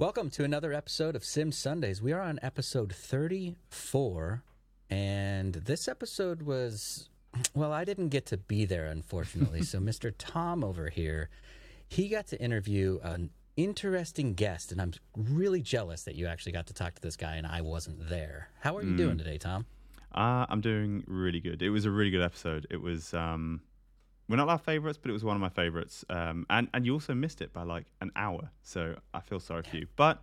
Welcome to another episode of Sim Sundays. We are on episode 34, and this episode was, well, I didn't get to be there, unfortunately. so, Mr. Tom over here, he got to interview an interesting guest, and I'm really jealous that you actually got to talk to this guy and I wasn't there. How are you doing today, Tom? Uh, I'm doing really good. It was a really good episode. It was um, we're not our favorites, but it was one of my favorites. Um, and and you also missed it by like an hour, so I feel sorry for you. But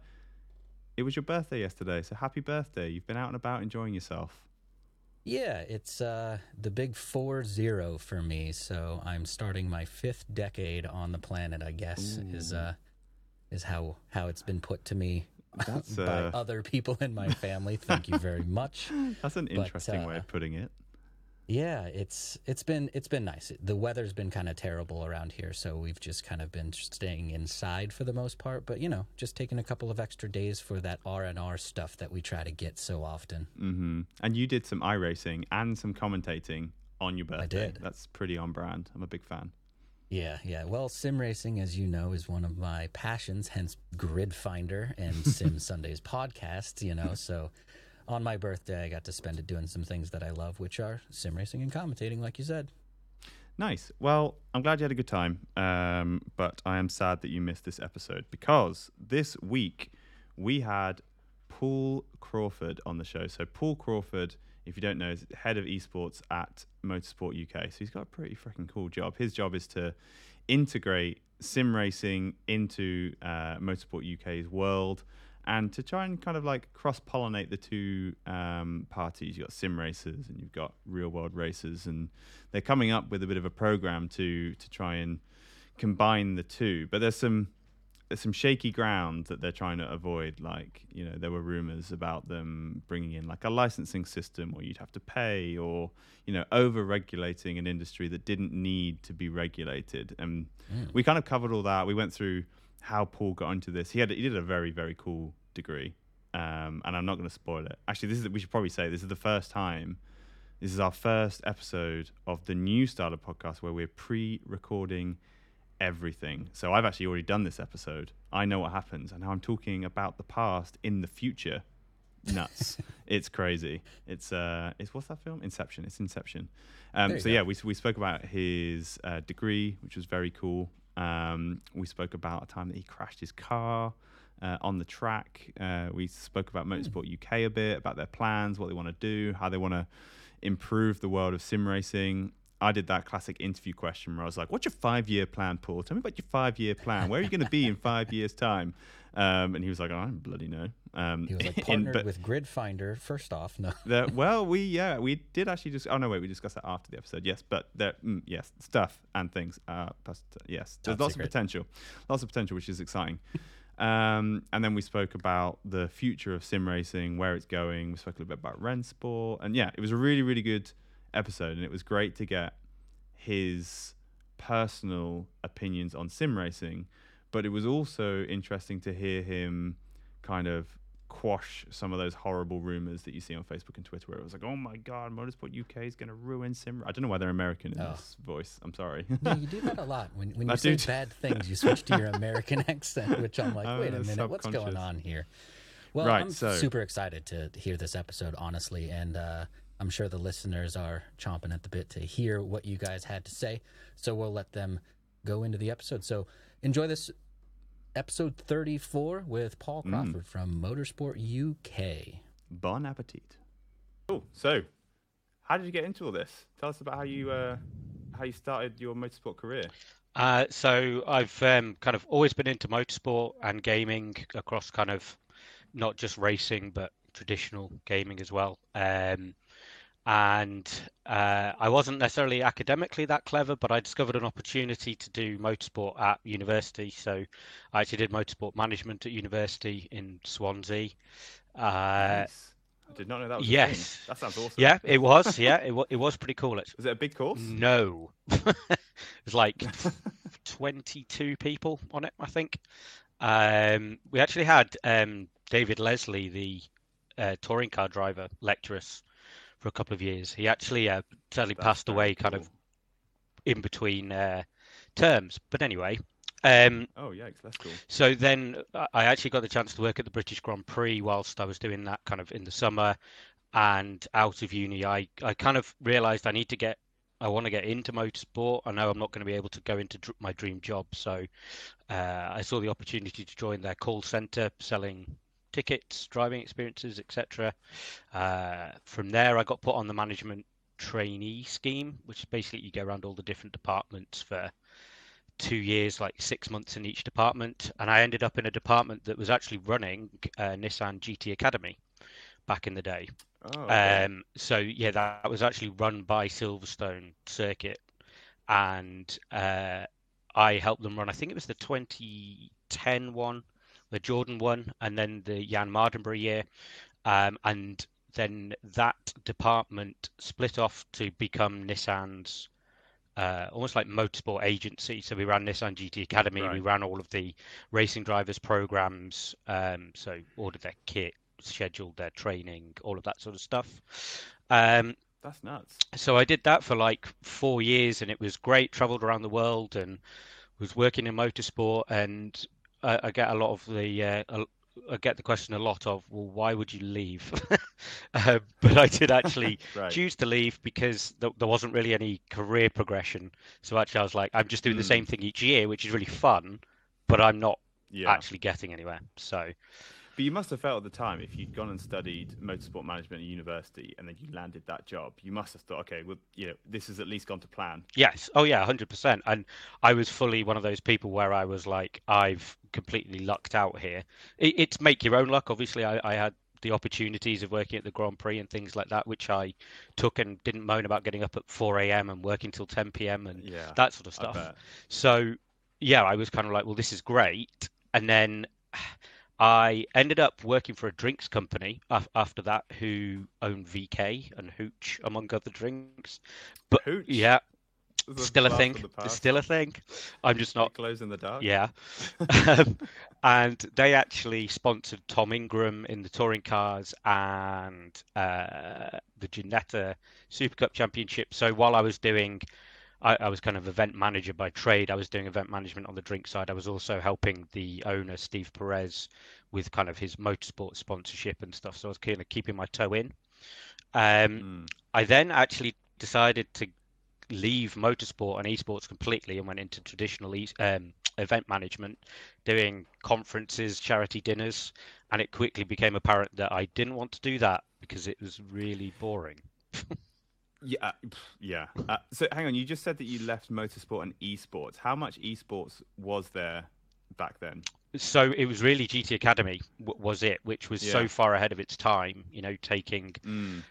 it was your birthday yesterday, so happy birthday! You've been out and about enjoying yourself. Yeah, it's uh, the big four zero for me. So I'm starting my fifth decade on the planet. I guess is uh, is how how it's been put to me by uh, other people in my family. Thank you very much. that's an but, interesting way uh, of putting it. Yeah, it's it's been it's been nice. The weather's been kind of terrible around here, so we've just kind of been staying inside for the most part. But you know, just taking a couple of extra days for that R and R stuff that we try to get so often. hmm And you did some iRacing and some commentating on your birthday. did. That's pretty on brand. I'm a big fan. Yeah, yeah. Well, sim racing, as you know, is one of my passions. Hence, Grid Finder and Sim Sundays podcast. You know, so on my birthday, I got to spend it doing some things that I love, which are sim racing and commentating, like you said. Nice. Well, I'm glad you had a good time, um, but I am sad that you missed this episode because this week we had Paul Crawford on the show. So Paul Crawford, if you don't know, is head of esports at Motorsport UK. So he's got a pretty freaking cool job. His job is to integrate sim racing into uh, Motorsport UK's world and to try and kind of like cross pollinate the two um, parties. You've got sim racers and you've got real world racers, and they're coming up with a bit of a program to to try and combine the two. But there's some there's some shaky ground that they're trying to avoid. Like you know, there were rumors about them bringing in like a licensing system, or you'd have to pay, or you know, over regulating an industry that didn't need to be regulated. And we kind of covered all that. We went through how Paul got into this. He had he did a very very cool degree, um, and I'm not going to spoil it. Actually, this is we should probably say this is the first time. This is our first episode of the new starter podcast where we're pre-recording everything. So I've actually already done this episode. I know what happens, and now I'm talking about the past in the future. Nuts! it's crazy. It's uh, it's what's that film? Inception. It's Inception. Um, so go. yeah, we we spoke about his uh, degree, which was very cool. Um, we spoke about a time that he crashed his car uh, on the track. Uh, we spoke about Motorsport UK a bit, about their plans, what they want to do, how they want to improve the world of sim racing. I did that classic interview question where I was like, "What's your five-year plan, Paul? Tell me about your five-year plan. Where are you going to be in five years' time?" Um, and he was like, "I don't bloody know." Um, He was like partnered but with Grid Finder. First off, no. the, well, we yeah, we did actually just. Oh no, wait, we discussed that after the episode. Yes, but there, mm, yes, stuff and things. Uh, past, yes, there's Top lots secret. of potential, lots of potential, which is exciting. um, and then we spoke about the future of sim racing, where it's going. We spoke a little bit about Rennsport, and yeah, it was a really, really good episode, and it was great to get his personal opinions on sim racing. But it was also interesting to hear him kind of quash some of those horrible rumors that you see on Facebook and Twitter, where it was like, "Oh my God, Motorsport UK is going to ruin sim." I don't know why they're American in Oh. this voice. I'm sorry. Yeah, you do that a lot. When, when I you say do bad things, you switch to your American accent, which I'm like, wait a minute, what's going on here? Well, Right, I'm so- super excited to hear this episode, honestly, and uh, I'm sure the listeners are chomping at the bit to hear what you guys had to say. So we'll let them go into the episode. So enjoy this episode 34 with Paul Mm. Crawford from Motorsport UK. bon appetit. Cool. So, how did you get into all this? Tell us about how you uh, how you started your motorsport career. Uh, so I've um, kind of always been into motorsport and gaming across kind of not just racing but traditional gaming as well. Um, and uh, I wasn't necessarily academically that clever, but I discovered an opportunity to do motorsport at university. So I actually did motorsport management at university in Swansea. Uh, Nice. I did not know that was. yes. thing. That sounds awesome. yeah, it was. Yeah, it, wa- it was pretty cool. Actually. Was it a big course? No. it was like 22 people on it, I think. Um, we actually had um, David Leslie, the uh, touring car driver, lecture us for a couple of years. He actually uh, sadly That's passed away kind of in between uh, terms. But anyway, Um, Oh, yikes, that's cool. so then I actually got the chance to work at the British Grand Prix whilst I was doing that kind of in the summer and out of uni. I, I kind of realized I need to get, I want to get into motorsport. I know I'm not going to be able to go into dr- my dream job. So uh, I saw the opportunity to join their call center selling tickets, driving experiences, etc. Uh, from there, I got put on the management trainee scheme, which is basically you go around all the different departments for two years, like six months in each department, and I ended up in a department that was actually running uh, Nissan GT Academy back in the day. Oh, okay. Um, so yeah, that, that was actually run by Silverstone Circuit, and uh, I helped them run. I think it was the 2010 one, the Jordan one, and then the Jann Mardenborough year, um, and then that department split off to become Nissan's uh, almost like motorsport agency. So we ran Nissan GT Academy. We ran all of the racing drivers programs. Um, so ordered their kit, scheduled their training, all of that sort of stuff. Um, that's nuts. so I did that for like four years, and it was great. Traveled around the world and was working in motorsport. And I, I get a lot of the uh, I get the question a lot of, well, why would you leave? uh, but I did actually Right. choose to leave because th- there wasn't really any career progression. So actually, I was like, I'm just doing the Mm. same thing each year, which is really fun, but I'm not Yeah. actually getting anywhere. So But you must have felt at the time, if you'd gone and studied motorsport management at university and then you landed that job, you must have thought, okay, well, you know, this has at least gone to plan. Yes. Oh, yeah, 100%. And I was fully one of those people where I was like, I've completely lucked out here. It, it's make your own luck. Obviously, I, I had the opportunities of working at the Grand Prix and things like that, which I took and didn't moan about getting up at 4 a.m. and working till 10 p.m. and Yeah. that sort of stuff. So, yeah, I was kind of like, well, this is great. And then I ended up working for a drinks company after that who owned VK and Hooch, among other drinks. But Hooch? yeah, still a thing. from the It's past. still a thing. I'm just not. Glows in the dark. Yeah. um, and they actually sponsored Tom Ingram in the touring cars and uh, the Ginetta Super Cup Championship. So while I was doing, I, I was kind of event manager by trade. I was doing event management on the drink side. I was also helping the owner Steve Perez with kind of his motorsport sponsorship and stuff. So I was kind of keeping my toe in. Um, Mm. I then actually decided to leave motorsport and esports completely and went into traditional e- um, event management, doing conferences, charity dinners, and it quickly became apparent that I didn't want to do that because it was really boring. Yeah, uh, yeah. Uh, so hang on, you just said that you left motorsport and esports. How much esports was there back then? So it was really GT Academy w- was it, which was Yeah. so far ahead of its time, you know, taking Mm.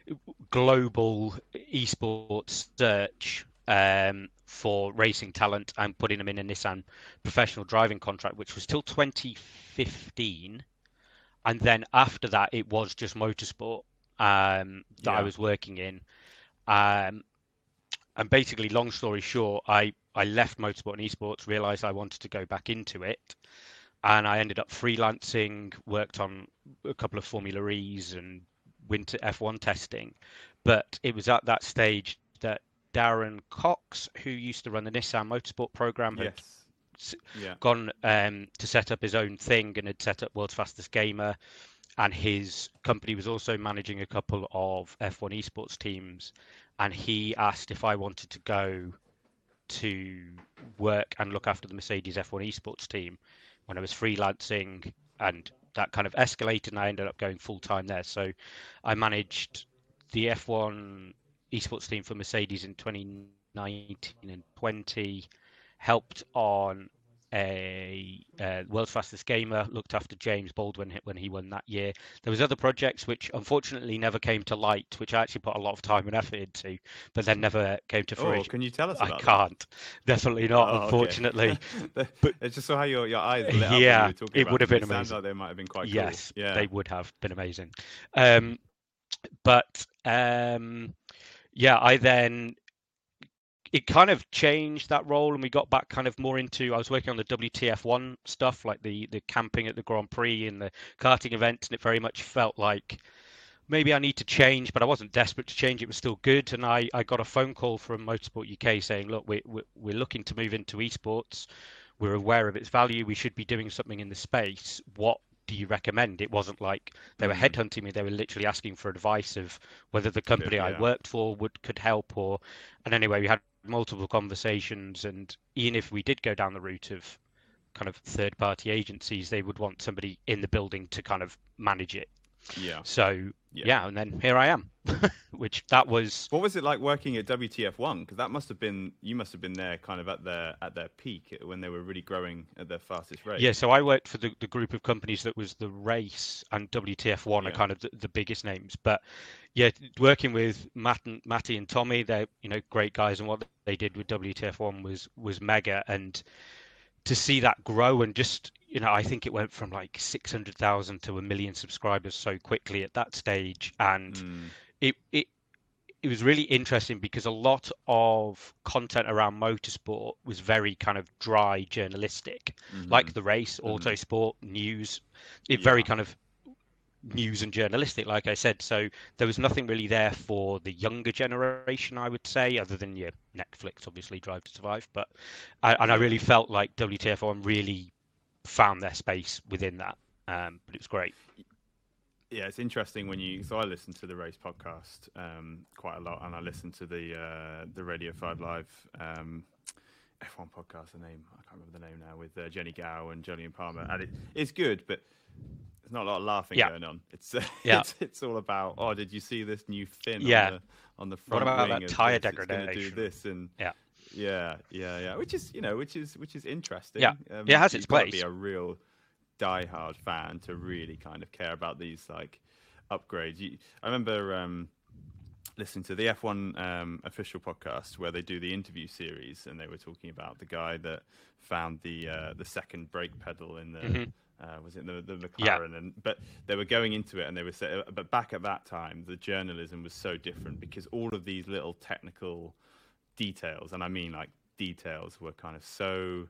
global esports search um, for racing talent and putting them in a Nissan professional driving contract, which was till 2015. And then after that, it was just motorsport um, that I was working in. Um, and basically, long story short, I, I left motorsport and esports, realized I wanted to go back into it. And I ended up freelancing, worked on a couple of Formula E's and winter F1 testing. But it was at that stage that Darren Cox, who used to run the Nissan Motorsport program, had Yes. Yeah. gone um, to set up his own thing and had set up World's Fastest Gamer. And his company was also managing a couple of F1 esports teams. And he asked if I wanted to go to work and look after the Mercedes F1 esports team when I was freelancing. And that kind of escalated, and I ended up going full time there. So I managed the F1 esports team for Mercedes in 2019 and 20 helped on a uh, world's fastest gamer looked after james baldwin when he won that year there was other projects which unfortunately never came to light which i actually put a lot of time and effort into but then never came to Oh, fruition can you tell us i about that? can't definitely not Oh, unfortunately The- But- it's just so how your, your eyes lit up when Yeah, you were talking it would have been It amazing. like they might have been quite cool. yes Yeah. they would have been amazing um but um yeah i then it kind of changed that role and we got back kind of more into i was working on the wtf1 stuff like the the camping at the grand prix and the karting events and it very much felt like maybe i need to change but i wasn't desperate to change it was still good and i i got a phone call from motorsport uk saying look we, we, we're looking to move into esports we're aware of its value. We should be doing something in the space. What do you recommend? It wasn't like they were Mm. headhunting me. They were literally asking for advice of whether the company yeah. I worked for would could help or. And anyway, we had multiple conversations, and even if we did go down the route of kind of third party agencies, they would want somebody in the building to kind of manage it. Yeah. So Yeah. yeah, and then here I am, which that was What was it like working at WTF One? Because that must have been you must have been there kind of at their at their peak when they were really growing at their fastest rate. yeah. So I worked for the, the group of companies that was the race and WTF one are kind of the, the biggest names. But yeah, working with Matt and Matty and Tommy, they're you know great guys, and what they did with WTF one was was mega. And to see that grow and just you know, I think it went from like six hundred thousand to a million subscribers so quickly at that stage, and Mm, it it it was really interesting because a lot of content around motorsport was very kind of dry journalistic like mhm. the race Mhm. autosport news it very kind of news and journalistic like i said. So there was nothing really there for the younger generation i would say other than your netflix obviously drive to survive. But I, and i really felt like wtf1 really found their space within that um, but it was great yeah, it's interesting when you. So I listen to the race podcast um, quite a lot, and I listen to the uh, the Radio Five Live um, F1 podcast. The name I can't remember the name now with uh, Jenny Gow and Jolyon Palmer, and it, it's good, but there's not a lot of laughing Yeah. going on. It's, uh, Yeah. it's it's all about oh, did you see this new fin? Yeah. On the, on the front about wing that of tyre this? It's do this and Yeah. Yeah, yeah, yeah. Which is you know which is which is interesting. Yeah. um, Yeah, it has its place. Be a real diehard fan to really kind of care about these like upgrades. You, I remember um, listening to the F1 um, official podcast where they do the interview series, and they were talking about the guy that found the uh, the second brake pedal in the. Mhm. Uh, was it the, the McLaren? Yeah. And but they were going into it, and they were saying, but back at that time, the journalism was so different because all of these little technical details, and I mean like details, were kind of so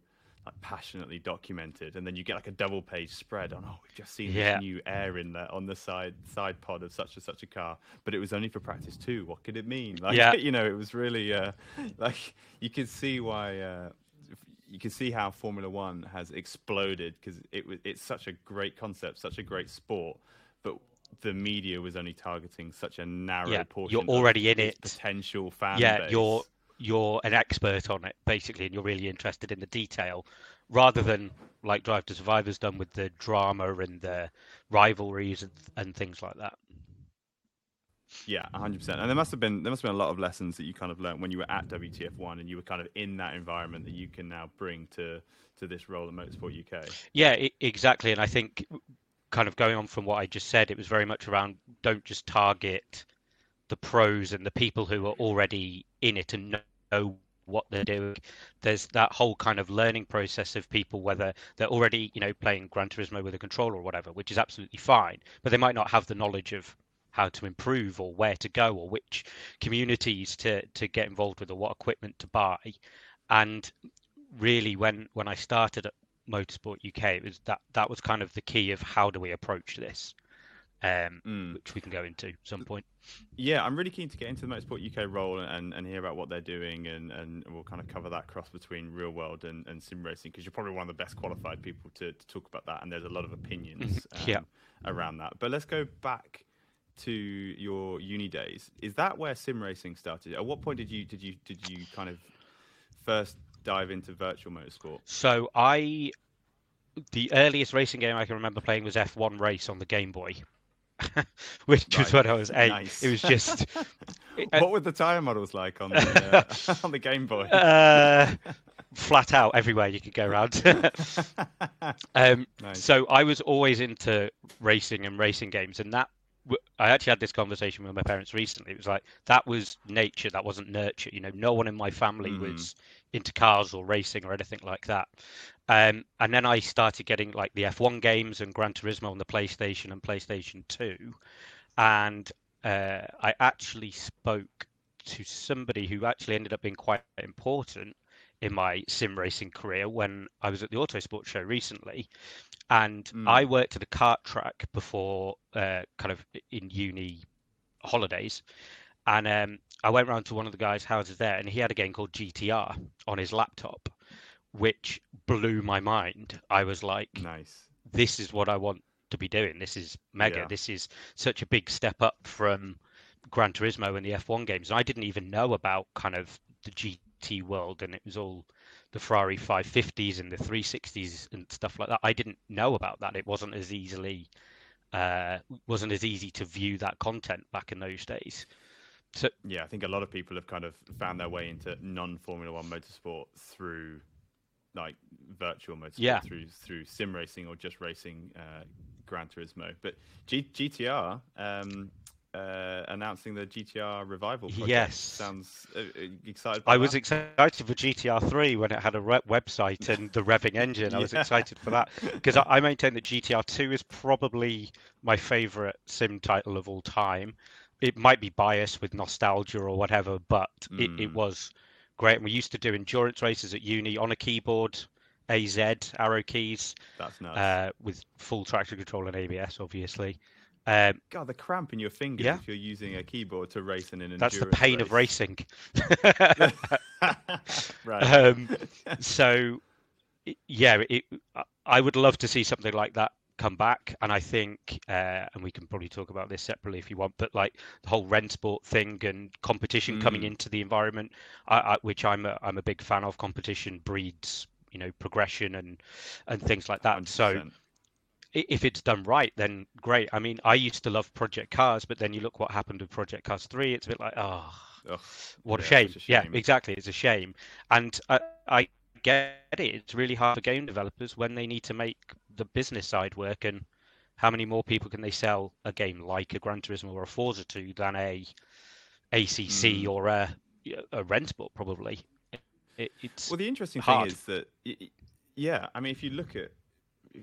like passionately documented, and then you get like a double page spread on, oh, we've just seen Yeah. this new air in there on the side side pod of such and such a car, but it was only for practice two. What could it mean? Like, Yeah. you know, it was really uh, like you could see why. Uh, you can see how Formula One has exploded because it was it's such a great concept, such a great sport, but the media was only targeting such a narrow Yeah, portion. you're already of in its it. Potential fan yeah base. you're you're an expert on it basically and you're really interested in the detail rather than like drive to survive has done with the drama and the rivalries and, and things like that Yeah, hundred percent. And there must have been there must have been a lot of lessons that you kind of learned when you were at WTF one and you were kind of in that environment that you can now bring to to this role at Motorsport UK. yeah i exactly and i think kind of going on from what i just said it was very much around don't just target the pros and the people who are already in it and know, what they're doing. There's that whole kind of learning process of people whether they're already you know playing gran turismo with a controller or whatever which is absolutely fine but they might not have the knowledge of how to improve or where to go or which communities to to get involved with or what equipment to buy. And really when when i started at motorsport uk it was that that was kind of the key of how do we approach this um Mm. which we can go into at some point Yeah, I'm really keen to get into the Motorsport UK role and, and hear about what they're doing, and, and we'll kind of cover that cross between real world and, and sim racing because you're probably one of the best qualified people to, to talk about that, and there's a lot of opinions um, Yeah. around that. But let's go back to your uni days. Is that where sim racing started? At what point did you did you did you kind of first dive into virtual motorsport? So I, the earliest racing game I can remember playing was F1 Race on the Game Boy, which was Right. when I was eight. Nice. It was just uh, what were the tire models like on the uh, on the Game Boy? uh, flat out everywhere you could go around. um, Nice. So I was always into racing and racing games, and that I actually had this conversation with my parents recently. It was like that was nature, that wasn't nurture. You know, no one in my family Mhm. was into cars or racing or anything like that. Um, and then I started getting like the F1 games and Gran Turismo on the PlayStation and PlayStation 2. And uh, I actually spoke to somebody who actually ended up being quite important in my sim racing career when I was at the Autosport show recently. And Mm. I worked at a kart track before, uh, kind of in uni holidays. And um, I went round to one of the guys' houses there, and he had a game called GTR on his laptop, which blew my mind. I was like, Nice. this is what I want to be doing. This is mega. Yeah. This is such a big step up from Gran Turismo and the F1 games. And I didn't even know about kind of the GT world, and it was all the Ferrari 550s and the 360s and stuff like that. I didn't know about that. It wasn't as easily uh, wasn't as easy to view that content back in those days. So Yeah, I think a lot of people have kind of found their way into non-Formula One motorsport through like virtual motorsport, Yeah. through through sim racing or just racing uh, Gran Turismo. But G- GTR um, uh, announcing the GTR revival project Yes. sounds uh, uh, excited. I was excited for GTR 3 when it had a re- website and the revving engine. I was excited for that because I, I maintain that GTR 2 is probably my favorite sim title of all time. It might be biased with nostalgia or whatever, but it, it Mm. was great. And we used to do endurance races at uni on a keyboard, AZ, arrow keys, That's nuts. uh, with full traction control and ABS, obviously. Um, God, the cramp in your fingers yeah. if you're using a keyboard to race in an that's the pain of racing. right. um, so yeah it, i would love to see something like that come back and i think uh, and we can probably talk about this separately if you want but like the whole Rennsport thing and competition coming Mm. into the environment I, I, which i'm a, i'm a big fan of competition breeds you know progression and and things like that so 100%. i- if it's done right, then great. I mean, I used to love Project Cars, but then you look what happened with Project Cars 3, it's a bit like, oh, Ugh, what a shame. a Yeah, exactly. It's a shame. And I, I get it. It's really hard for game developers when they need to make the business side work. And how many more people can they sell a game like a Gran Turismo or a Forza to than a ACC Mm. or a, a Rennsport, probably? It, it's Well, the interesting hard. thing is that, yeah, I mean, if you look at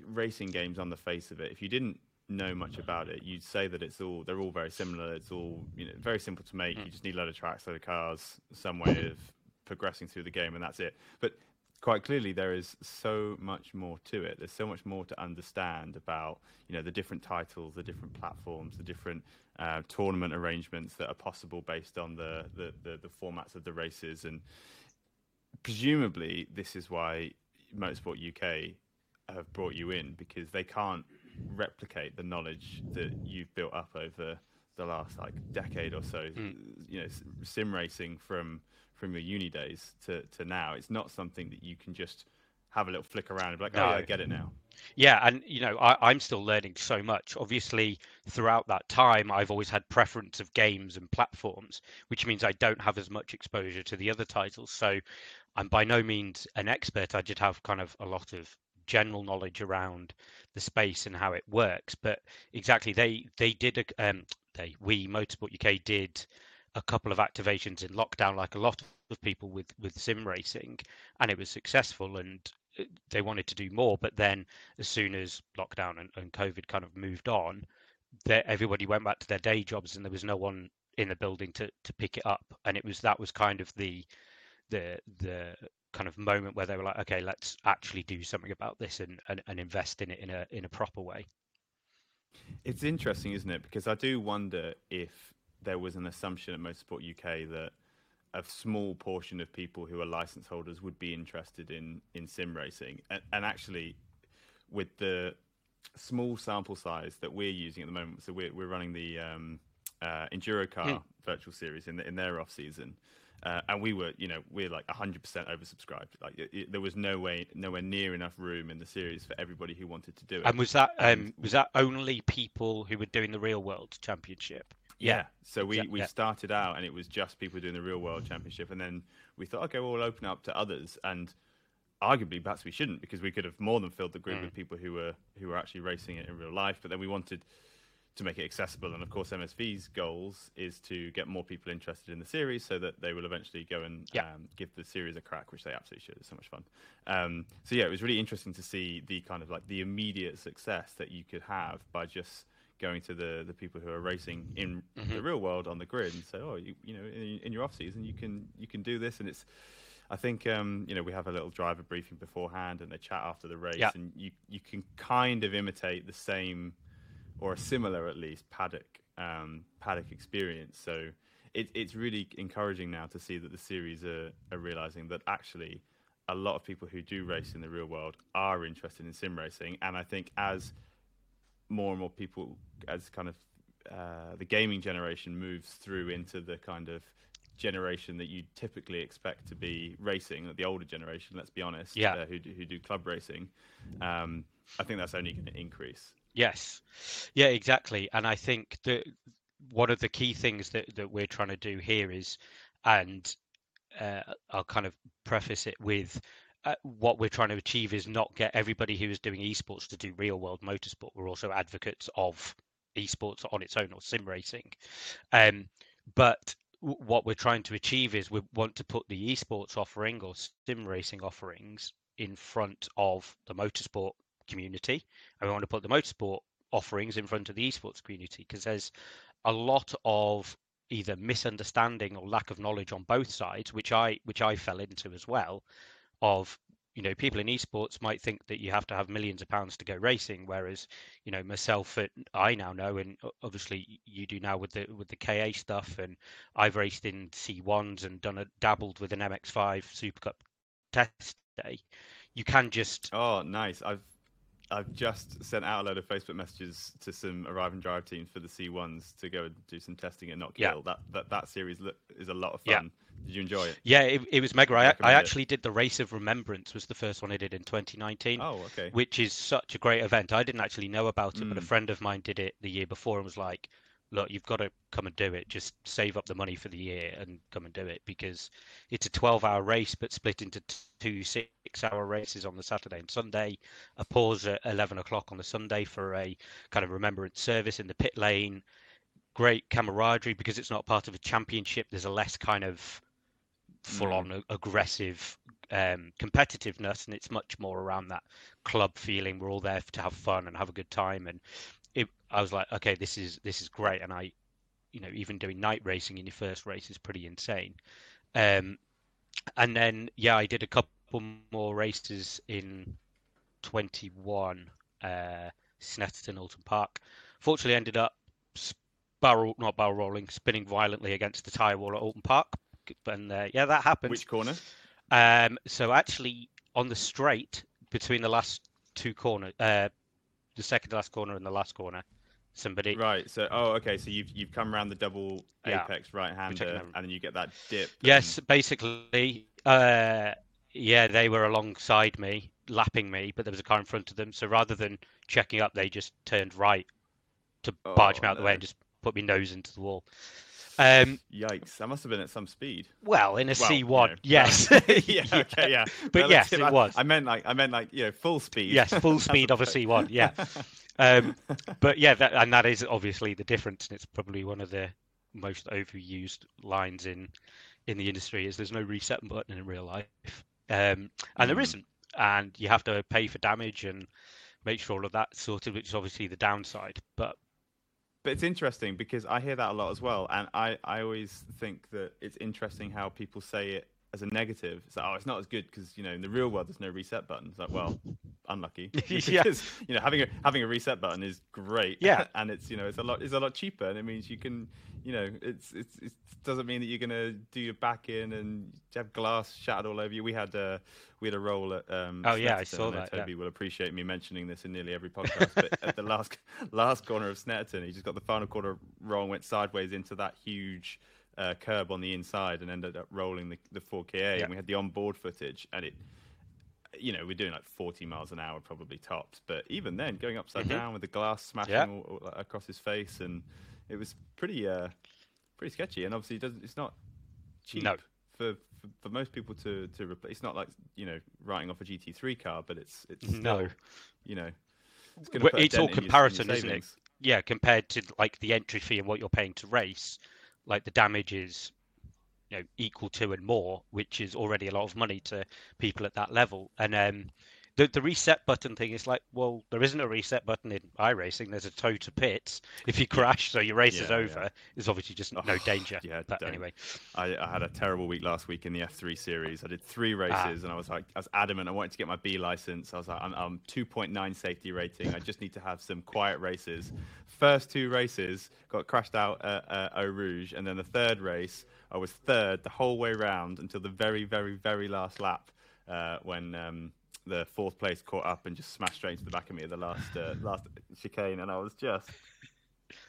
racing games on the face of it, if you didn't know much about it, you'd say that it's all they're all very similar. It's all you know, very simple to make. Mm. You just need a lot of tracks, a lot of cars, some way of progressing through the game, and that's it. But quite clearly, there is so much more to it. There's so much more to understand about you know the different titles, the different platforms, the different uh, tournament arrangements that are possible based on the, the the the formats of the races and presumably this is why Motorsport UK have brought you in because they can't replicate the knowledge that you've built up over the last like decade or so. Mm. You know, sim racing from from your uni days to to now. It's not something that you can just have a little flick around and be like, oh, yeah, I get it now. Yeah, and you know, I, I'm still learning so much. Obviously, throughout that time, I've always had preference of games and platforms, which means I don't have as much exposure to the other titles. So I'm by no means an expert. I just have kind of a lot of general knowledge around the space and how it works. But exactly, they they did a um they we Motorsport UK did a couple of activations in lockdown, like a lot of people with with sim racing, and it was successful. And uh, they wanted to do more, but then as soon as lockdown and, and COVID kind of moved on, that everybody went back to their day jobs, and there was no one in the building to to pick it up. And it was that was kind of the the the kind of moment where they were like, okay, let's actually do something about this and, and, and invest in it in a in a proper way. It's interesting, isn't it? Because I do wonder if there was an assumption at Motorsport UK that a small portion of people who are license holders would be interested in in sim racing, and, and actually, with the small sample size that we're using at the moment, so we're we're running the um, uh, EnduroKa Hmm. virtual series in the, in their off season. Uh, and we were, you know, we're like 100% oversubscribed. Like, it, it- there was no way, nowhere near enough room in the series for everybody who wanted to do it. And was that um And- was that only people who were doing the real world championship? Yeah. So we, we yeah. started out and it was just people doing the real world championship. And then we thought, okay, well, we'll open up to others. And arguably, perhaps we shouldn't because we could have more than filled the grid Mm. with people who were who were actually racing it in real life. But then we wanted to make it accessible. And of course, MSV's goals is to get more people interested in the series so that they will eventually go and Yeah. um, give the series a crack, which they absolutely should. It's so much fun. Um, so yeah, it was really interesting to see the kind of like the immediate success that you could have by just going to the the people who are racing in the Mhm. real world on the grid and say, oh, you, you know, in, in your off season, you can you can do this, and it's. I think um, you know we have a little driver briefing beforehand, and they chat after the race, Yeah. and you you can kind of imitate the same or a similar at least paddock um, paddock experience. So it, it's really encouraging now to see that the series are, are realizing that actually a lot of people who do race in the real world are interested in sim racing, and I think as more and more people, as kind of uh, the gaming generation moves through into the kind of generation that you typically expect to be racing, the older generation, let's be honest, yeah. Uh, who, do, who do club racing, um, I think that's only going to increase. Yes, yeah, exactly. And I think that one of the key things that, that we're trying to do here is, and uh, I'll kind of preface it with uh, what we're trying to achieve is not get everybody who is doing esports to do real world motorsport. We're also advocates of esports on its own or sim racing. Um, but what we're trying to achieve is we want to put the esports offering or sim racing offerings in front of the motorsport community and we want to put the motorsport offerings in front of the esports community because there's a lot of either misunderstanding or lack of knowledge on both sides which i which i fell into as well of you know people in esports might think that you have to have millions of pounds to go racing whereas you know myself i now know and obviously you do now with the with the ka stuff and i've raced in c1s and done a dabbled with an mx5 super cup test day you can just oh nice i've I've just sent out a load of Facebook messages to some arrive and drive teams for the C1s to go and do some testing and not kill. Yeah. That that that series is a lot of fun. Yeah. Did you enjoy it? Yeah, it, it was mega. I, I actually it. did the Race of Remembrance was the first one I did in 2019. Oh, okay. Which is such a great event. I didn't actually know about it, mm. but a mm. friend of mine did it the year before and was like, look, you've got to come and do it. Just save up the money for the year and come and do it because it's a 12 hour race, but split into two six hour races on the Saturday and Sunday. A pause at 11 o'clock on the Sunday for a kind of remembrance service in the pit lane. Great camaraderie because it's not part of a championship. There's a less kind of full on mm. aggressive um, competitiveness and it's much more around that club feeling we're all there to have fun and have a good time and it, I was like, okay, this is this is great, and I, you know, even doing night racing in your first race is pretty insane. Um, and then yeah, I did a couple more races in 21, uh, Snetterton, Oulton Park. Fortunately, ended up barrel not barrel rolling, spinning violently against the tyre wall at Oulton Park. And uh, yeah, that happened. Which corner? Um, so actually, on the straight between the last two corners, uh, the second last corner and the last corner. Somebody right. So oh, okay. So you've you've come around the double yeah. apex right hander, and then you get that dip. Yes, and... basically. Uh, yeah, they were alongside me, lapping me, but there was a car in front of them. So rather than checking up, they just turned right to oh, barge me out no. the way and just put me nose into the wall. Um, Yikes! That must have been at some speed. Well, in a well, C one, yes. yeah, okay, yeah. But yes, it I, was. I meant like I meant like you know full speed. Yes, full speed of a C one. Yeah. Um, but yeah, that, and that is obviously the difference, and it's probably one of the most overused lines in in the industry is there's no reset button in real life, um, and mm. there isn't, and you have to pay for damage and make sure all of that sorted, which is obviously the downside. But but it's interesting because I hear that a lot as well, and I, I always think that it's interesting how people say it as a negative. It's like, oh, it's not as good because you know in the real world there's no reset button. It's like, well, unlucky because yeah. you know having a having a reset button is great. Yeah, and it's you know it's a lot it's a lot cheaper, and it means you can you know it's it's it doesn't mean that you're gonna do your back in and have glass shattered all over you. We had a we had a roll at um, oh yeah I saw that. Toby yeah. will appreciate me mentioning this in nearly every podcast. but at the last last corner of Snetterton, he just got the final corner wrong, went sideways into that huge uh, curb on the inside and ended up rolling the, the Ford Ka. Yeah. And we had the onboard footage, and it, you know, we're doing like 40 miles an hour probably tops. But even then, going upside mm-hmm. down with the glass smashing yeah. all, all, across his face, and it was pretty, uh, pretty sketchy. And obviously, it doesn't, it's not cheap no. for, for, for most people to to replace. It's not like you know writing off a GT3 car, but it's it's still, no, you know. It's, it's all comparison, isn't it? Yeah, compared to like the entry fee and what you're paying to race like the damage is you know equal to and more, which is already a lot of money to people at that level. And um, the the reset button thing is like, well, there isn't a reset button in iRacing. There's a tow to pits. If you crash, so your race yeah, is over, yeah. there's obviously just no danger. yeah, but don't. anyway, I, I, had a terrible week last week in the F3 series. I did three ah. races, ah. and I was like, I was adamant. I wanted to get my B license. I was like, I'm, I'm 2.9 safety rating. I just need to have some quiet races. First two races got crashed out at uh, Eau Rouge, and then the third race, I was third the whole way round until the very, very, very last lap uh, when um, the fourth place caught up and just smashed straight into the back of me at the last uh, last chicane, and I was just.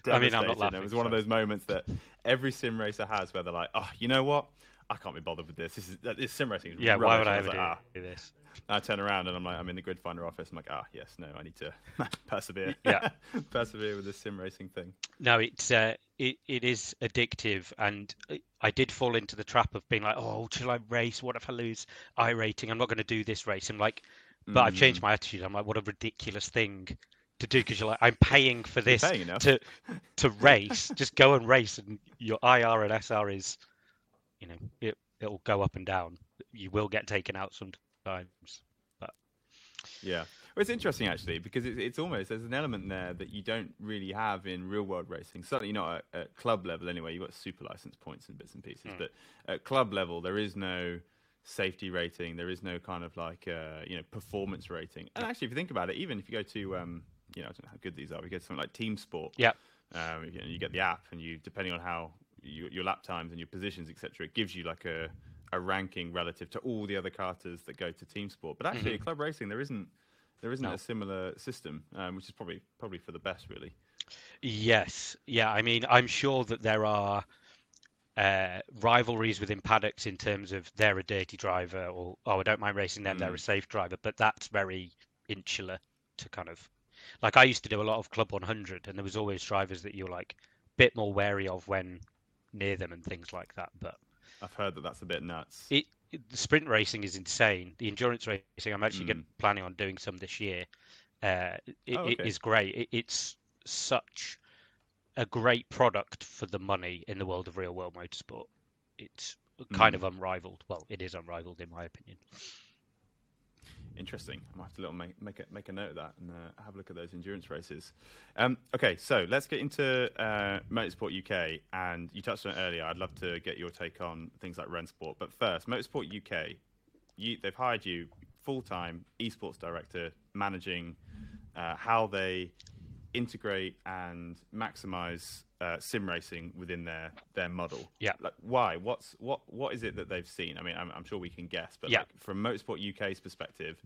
I mean, I'm not laughing, It was one of those moments that every sim racer has, where they're like, "Oh, you know what? I can't be bothered with this. This is this sim racing. Is Yeah, why would rubbish." I ever was do, like, "Ah." do this? I turn around and I'm like, I'm in the grid finder office. I'm like, ah, yes, no, I need to persevere. Yeah. persevere with this sim racing thing. No, it's uh, it it is addictive, and I- did fall into the trap of being like, oh, shall I race? What if I lose iRating? I'm not going to do this race. I'm like, but I've changed Mm. my attitude. I'm like, what a ridiculous thing to do because you're like, I'm paying for this paying to to race. Just go and race, and your IR and SR is, you know, it it'll go up and down. You will get taken out sometimes. Yeah. Well, it's interesting actually because it's, it's almost there's an element there that you don't really have in real world racing. Certainly not at, at club level anyway. You've got super license points and bits and pieces, Mm. but at club level there is no safety rating. There is no kind of like uh, you know performance rating. And actually, if you think about it, even if you go to um, you know I don't know how good these are. we go to something like Team Sport, Yeah. um, you, know, you get the app and you depending on how you, your lap times and your positions etc. It gives you like a a ranking relative to all the other karters that go to team sport. But actually, Mhm. at club racing, there isn't there isn't No. a similar system, um, which is probably probably for the best, really. Yes, yeah. I mean, I'm sure that there are uh, rivalries within paddocks in terms of they're a dirty driver, or oh, I don't mind racing them, they're a Mm. safe driver. But that's very insular to kind of like. I used to do a lot of Club 100, and there was always drivers that you're like a bit more wary of when near them and things like that. But I've heard that that's a bit nuts. it, it- the sprint racing is insane. The endurance racing, I'm actually Mm. planning on doing some this year. Uh, it, Oh, okay. is great. It, it's such a great product for the money in the world of real world motorsport. It's kind Mm. of unrivaled. Well, it is unrivaled in my opinion. Interesting. I might have to little make make a, make a note of that and uh, have a look at those endurance races. Um, okay, so let's get into uh, Motorsport UK. And you touched on it earlier. I'd love to get your take on things like Rennsport. But first, Motorsport UK. You, they've hired you full time esports director, managing uh, how they integrate and maximize uh, sim racing within their their model. Yeah. Like why? What's what what is it that they've seen? I mean, I'm, I'm sure we can guess, but Yeah. like, from Motorsport UK's perspective,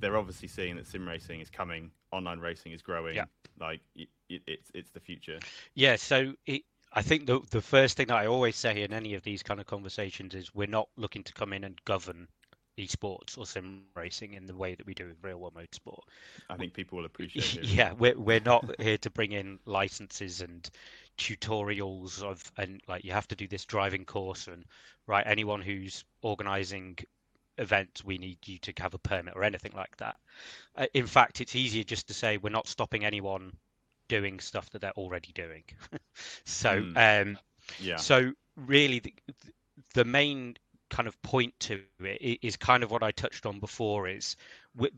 they're obviously seeing that sim racing is coming, online racing is growing. Yeah. Like it, it, it's it's the future. Yeah, so it, I think the the first thing that I always say in any of these kind of conversations is we're not looking to come in and govern esports or sim racing in the way that we do with real world motorsport. I think people will appreciate it. Yeah, we're we're not here to bring in licenses and tutorials of and like you have to do this driving course and right anyone who's organizing events we need you to have a permit or anything like that. Uh, in fact, it's easier just to say we're not stopping anyone doing stuff that they're already doing. so um Yeah. so really, the, the main kind of point to it is kind of what I touched on before. Is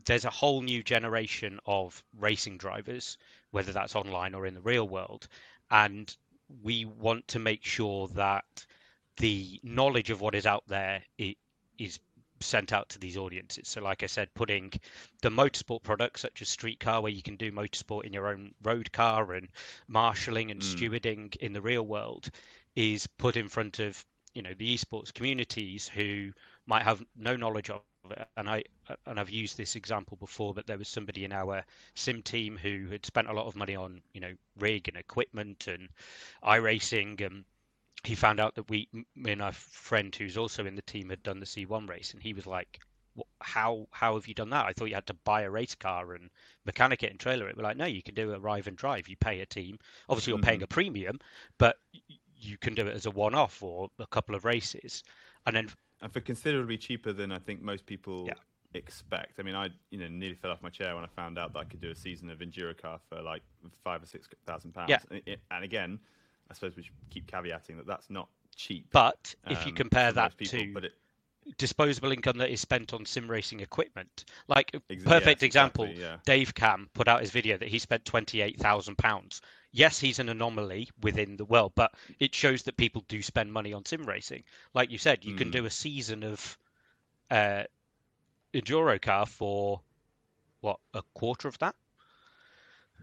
there's a whole new generation of racing drivers, whether that's online or in the real world, and we want to make sure that the knowledge of what is out there is sent out to these audiences. So, like I said, putting the motorsport products such as Streetcar, where you can do motorsport in your own road car, and marshalling and Mm. stewarding in the real world, is put in front of you know the esports communities who might have no knowledge of it. And I and I've used this example before, but there was somebody in our sim team who had spent a lot of money on you know rig and equipment and iRacing and he found out that we, me and our friend who's also in the team had done the C1 race, and he was like, "How how have you done that? I thought you had to buy a race car and mechanic it and trailer it." We're like, "No, you can do a arrive and drive. You pay a team. Obviously, you're paying mm-hmm. a premium, but you can do it as a one-off or a couple of races, and then and for considerably cheaper than I think most people Yeah. expect. I mean, I you know nearly fell off my chair when I found out that I could do a season of EnduroKa for like five or six thousand pounds. Yeah. And, it- and again, I suppose we should keep caveating that that's not cheap. but if you um, compare that people, to but it, disposable income that is spent on sim racing equipment, like ex- perfect yes, example, exactly, yeah. Dave Cam put out his video that he spent twenty eight thousand pounds. Yes, he's an anomaly within the world, but it shows that people do spend money on sim racing. Like you said, you can Mm. do a season of uh, EnduroKa for what a quarter of that.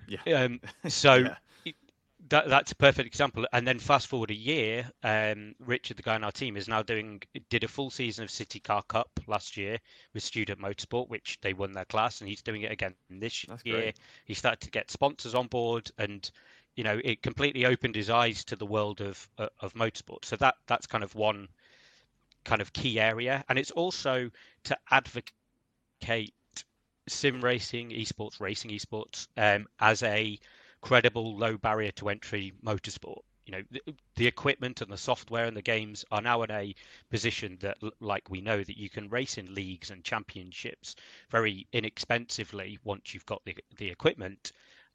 Yeah. Um, so Yeah. That, that's a perfect example. And then fast forward a year, um, Richard, the guy on our team, is now doing did a full season of City Car Cup last year with Student Motorsport, which they won their class, and he's doing it again this That's year. great. He started to get sponsors on board, and you know it completely opened his eyes to the world of uh, of motorsport. So that that's kind of one kind of key area, and it's also to advocate sim racing, esports, racing esports um, as a credible, low barrier to entry motorsport. You know, the, the equipment and the software and the games are now in a position that, like we know, that you can race in leagues and championships very inexpensively once you've got the the equipment.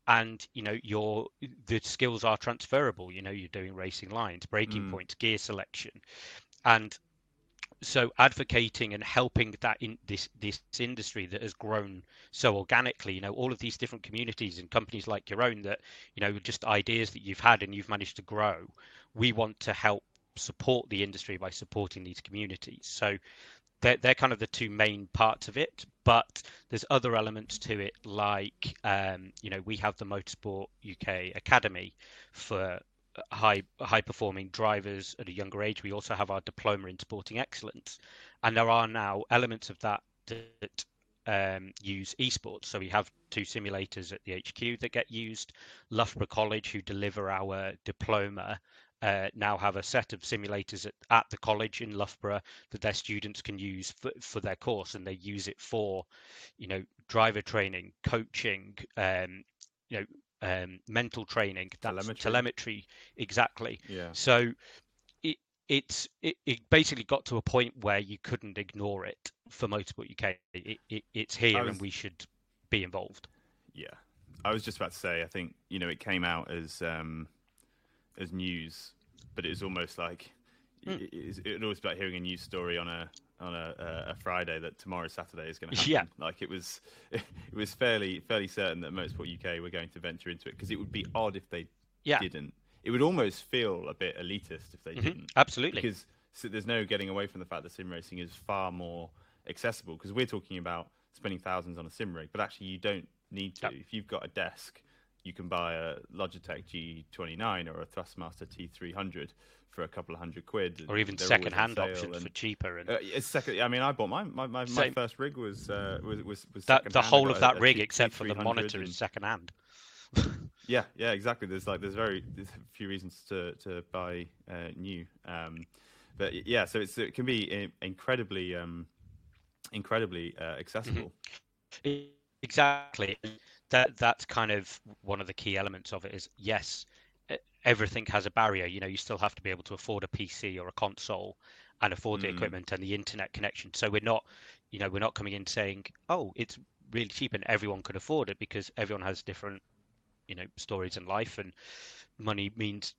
And you know your the skills are transferable. You know you're doing racing lines, braking Mm. points, gear selection, and so advocating and helping that in this this industry that has grown so organically you know all of these different communities and companies like your own that you know just ideas that you've had and you've managed to grow we want to help support the industry by supporting these communities. So they're, they're kind of the two main parts of it but there's other elements to it like um, you know we have the motorsport uk academy for high high performing drivers at a younger age. We also have our diploma in sporting excellence, and there are now elements of that that um, use esports. So we have two simulators at the HQ that get used. Loughborough College, who deliver our diploma, uh, now have a set of simulators at, at the college in Loughborough that their students can use for, for their course, and they use it for, you know, driver training, coaching, um, you know, um, mental training, that's Telemetry. telemetry, exactly. Yeah. So it it's it, it basically got to a point where you couldn't ignore it for Motorsport UK. It, it, it's here was- and we should be involved. Yeah, I was just about to say. I think you know it came out as um, as news, but it was almost like Hmm. it, it, it was about hearing a news story on a on a, a, Friday that tomorrow Saturday is going to happen. Yeah. like it was it was fairly fairly certain that Motorsport UK were going to venture into it because it would be odd if they Yeah, didn't. It would almost feel a bit elitist if they mhm, didn't. absolutely. because so there's no getting away from the fact that sim racing is far more accessible because we're talking about spending thousands on a sim rig but actually you don't need to Yep. if you've got a desk you can buy a logitech g29 or a thrustmaster t300 for a couple of hundred quid or even They're always on second-hand options and- for cheaper. And uh, it's second. I mean, I bought mine. My, my, my first rig was uh, was was, was that the whole of that a rig, T- except for the monitor, and- is second-hand. yeah, yeah, exactly. There's like there's very there's a few reasons to to buy uh, new. Um, but yeah, so it's it can be incredibly um, incredibly uh, accessible. E- Exactly. That that's kind of one of the key elements of it is yes, everything has a barrier. You know, you still have to be able to afford a PC or a console and afford the Mm. equipment and the internet connection. So we're not, you know, we're not coming in saying, "Oh, it's really cheap and everyone could afford it," because everyone has different, you know, stories in life and money means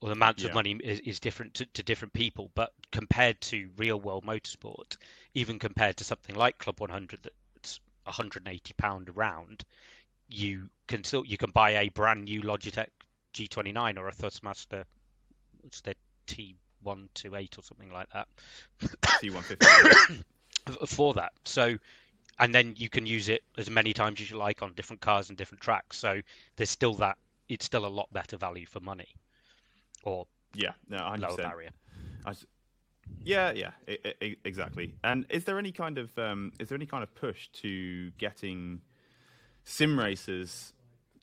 or the amounts Yeah. of money is, is different to, to different people. But compared to real world motorsport, even compared to something like Club 100 that's 180 pound a round, you can still you can buy a brand new Logitech G29 or a Thrustmaster, what's their T128 or something like that T150. for that. So, and then you can use it as many times as you like on different cars and different tracks. So there's still that. It's still a lot better value for money, or yeah, no, 100%. lower barrier. I s- yeah, yeah, e- e- exactly. And is there any kind of um, is there any kind of push to getting sim racers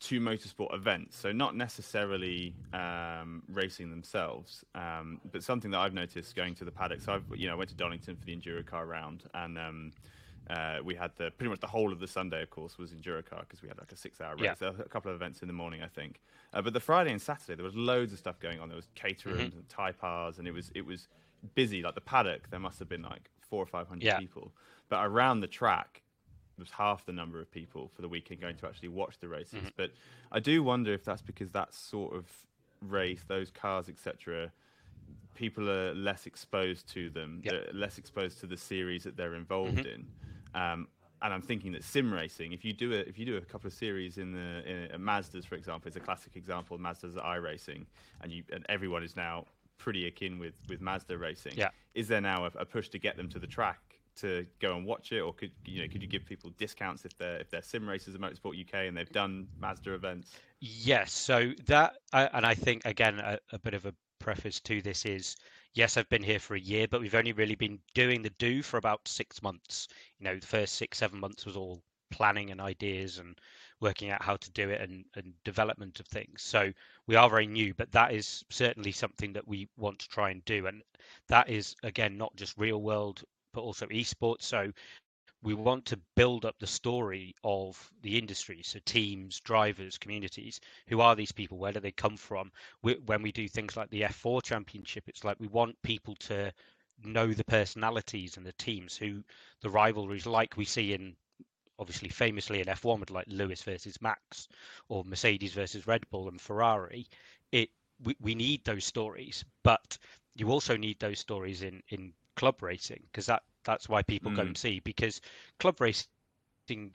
to motorsport events? So not necessarily um, racing themselves, um, but something that I've noticed going to the paddock. So I've you know I went to Donington for the EnduroKa round, and um, uh, we had the pretty much the whole of the Sunday, of course, was EnduroKa because we had like a six-hour race. Yeah. A couple of events in the morning, I think. Uh, but the Friday and Saturday, there was loads of stuff going on. There was caterers Mm-hmm. and Thai bars, and it was it was busy. Like the paddock, there must have been like four or five hundred Yeah. people. But around the track, was half the number of people for the weekend going to actually watch the races. Mm-hmm. But I do wonder if that's because that sort of race, those cars, etc. People are less exposed to them, Yeah. they're less exposed to the series that they're involved in. Um, and I'm thinking that sim racing, if you do a, if you do a couple of series in the in, Mazdas, for example, is a classic example. Mazda's iRacing, and you and everyone is now pretty akin with with Mazda racing. Yeah. Is there now a, a push to get them to the track to go and watch it, or could you know could you give people discounts if they're if they're sim racers at Motorsport UK and they've done Mazda events? Yes, so that and I think again a, a bit of a preface to this is yes, I've been here for a year, but we've only really been doing the do for about six months. You know, the first six seven months was all planning and ideas and working out how to do it and, and development of things. So we are very new, but that is certainly something that we want to try and do. And that is, again, not just real world, but also esports. So we want to build up the story of the industry. So teams drivers communities who are these people? Where do they come from? We, when we do things like the f4 championship it's like we want people to know the personalities and the teams who the rivalries like we see in obviously famously in F1 with like Lewis versus Max or Mercedes versus Red Bull and Ferrari, it we, we need those stories, but you also need those stories in in club racing because that that's why people mm. go and see because club racing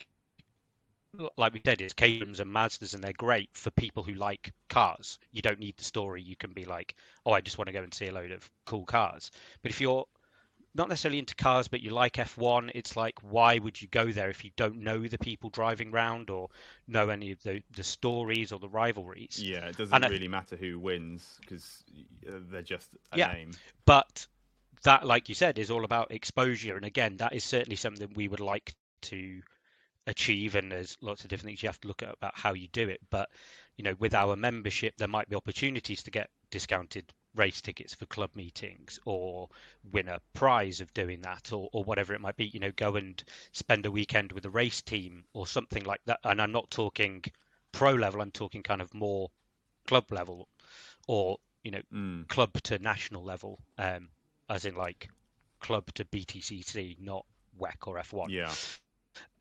like we said, it's Caterhams and Mazdas, and they're great for people who like cars. You don't need the story. You can be like, oh, I just want to go and see a load of cool cars. But if you're not necessarily into cars, but you like F1, it's like, why would you go there if you don't know the people driving around or know any of the, the stories or the rivalries? Yeah, it doesn't and really I, matter who wins because they're just a yeah, name. But that, like you said, is all about exposure. And again, that is certainly something we would like to achieve. And there's lots of different things you have to look at about how you do it. But, you know, with our membership, there might be opportunities to get discounted race tickets for club meetings or win a prize of doing that or, or whatever it might be you know go and spend a weekend with a race team or something like that and i'm not talking pro level i'm talking kind of more club level or you know mm. club to national level um as in like club to btcc not WEC or f1 yeah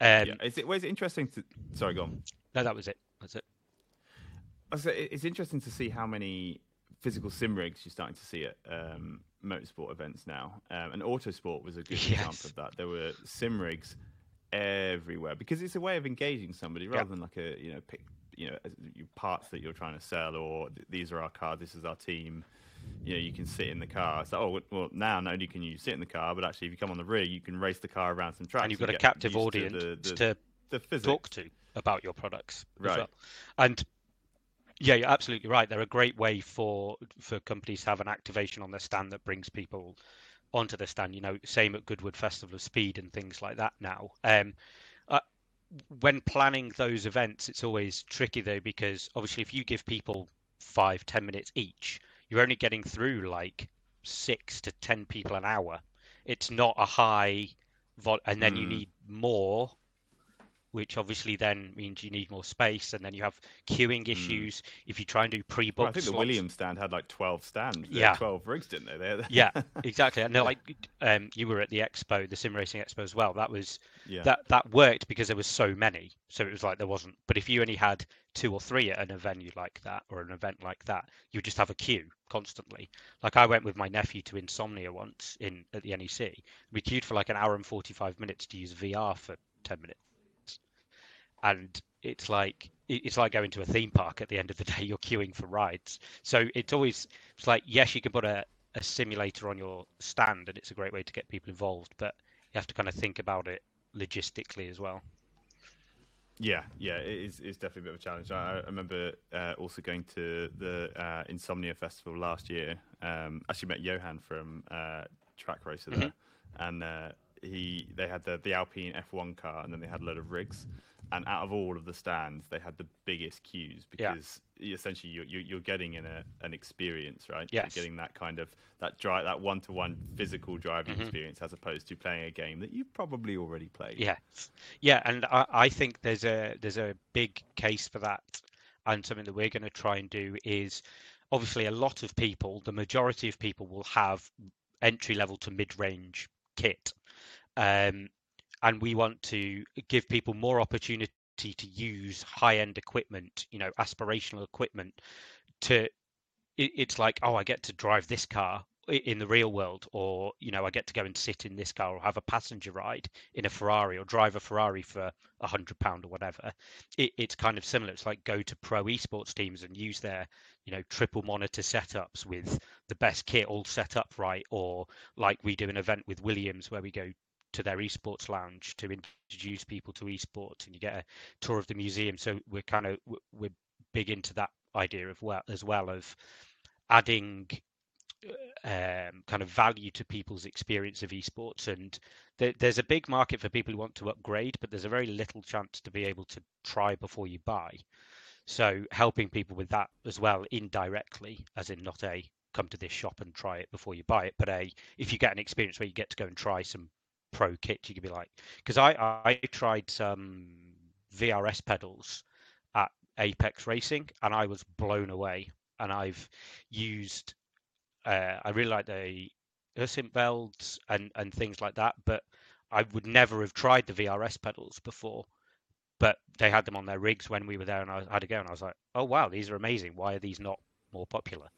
um yeah. is it was it interesting to sorry go on no that was it that's it it's interesting to see how many physical sim rigs you're starting to see at um, motorsport events now. Um, and Autosport was a good yes. example of that. There were sim rigs everywhere because it's a way of engaging somebody rather than like a you know pick you know parts that you're trying to sell or these are our cars, this is our team. You know, you can sit in the car. So, oh, well, now not only can you sit in the car, but actually, if you come on the rear, you can race the car around some tracks. And you've got a captive audience to, the, the, to talk to about your products, right? Well. And yeah, you're absolutely right. They're a great way for for companies to have an activation on their stand that brings people onto the stand. You know, same at Goodwood Festival of Speed and things like that. Now, um, uh, when planning those events, it's always tricky though because obviously, if you give people five, ten minutes each, you're only getting through like six to ten people an hour. It's not a high, vol- and then mm. you need more which obviously then means you need more space, and then you have queuing hmm. issues. Mm. If you try and do pre-book, well, I think slots, the Williams stand had like twelve stands. Yeah, twelve rigs, didn't they? They're... yeah, exactly. And like um, you were at the expo, the sim racing expo as well. That was yeah. that that worked because there was so many. So it was like there wasn't. But if you only had two or three at an venue like that or an event like that, you would just have a queue constantly. Like I went with my nephew to Insomnia once in at the NEC. We queued for like an hour and forty five minutes to use VR for ten minutes and it's like it's like going to a theme park at the end of the day you're queuing for rides so it's always it's like yes you can put a, a simulator on your stand and it's a great way to get people involved but you have to kind of think about it logistically as well yeah, yeah, it is. It's definitely a bit of a challenge. I, I remember uh, also going to the uh, Insomnia Festival last year. Um, actually met Johan from uh, Trak Racer there, mm-hmm. and uh, he they had the the Alpine F1 car, and then they had a load of rigs and out of all of the stands, they had the biggest queues because yeah. essentially you're, you're getting in a, an experience, right? Yes. You're getting that kind of that drive, that one-to-one physical driving mm-hmm. experience, as opposed to playing a game that you probably already played. Yeah, yeah, and I, I think there's a there's a big case for that, and something that we're going to try and do is obviously a lot of people, the majority of people will have entry level to mid range kit. Um, and we want to give people more opportunity to use high end equipment you know aspirational equipment to it, it's like oh i get to drive this car in the real world or you know i get to go and sit in this car or have a passenger ride in a ferrari or drive a ferrari for a hundred pound or whatever. It, it's kind of similar. It's like go to pro esports teams and use their you know triple monitor setups with the best kit all set up right or like we do an event with williams where we go to their esports lounge to introduce people to esports, and you get a tour of the museum. So we're kind of we're big into that idea of well as well of adding um, kind of value to people's experience of esports. And th- there's a big market for people who want to upgrade, but there's a very little chance to be able to try before you buy. So helping people with that as well indirectly, as in not a come to this shop and try it before you buy it, but a if you get an experience where you get to go and try some pro kit, you could be like, because I I tried some VRS pedals at Apex Racing and I was blown away. And I've used uh, I really like the Heusinkvelds and and things like that, but I would never have tried the VRS pedals before. But they had them on their rigs when we were there, and I had to go, and I was like, "Oh wow, these are amazing! Why are these not more popular?"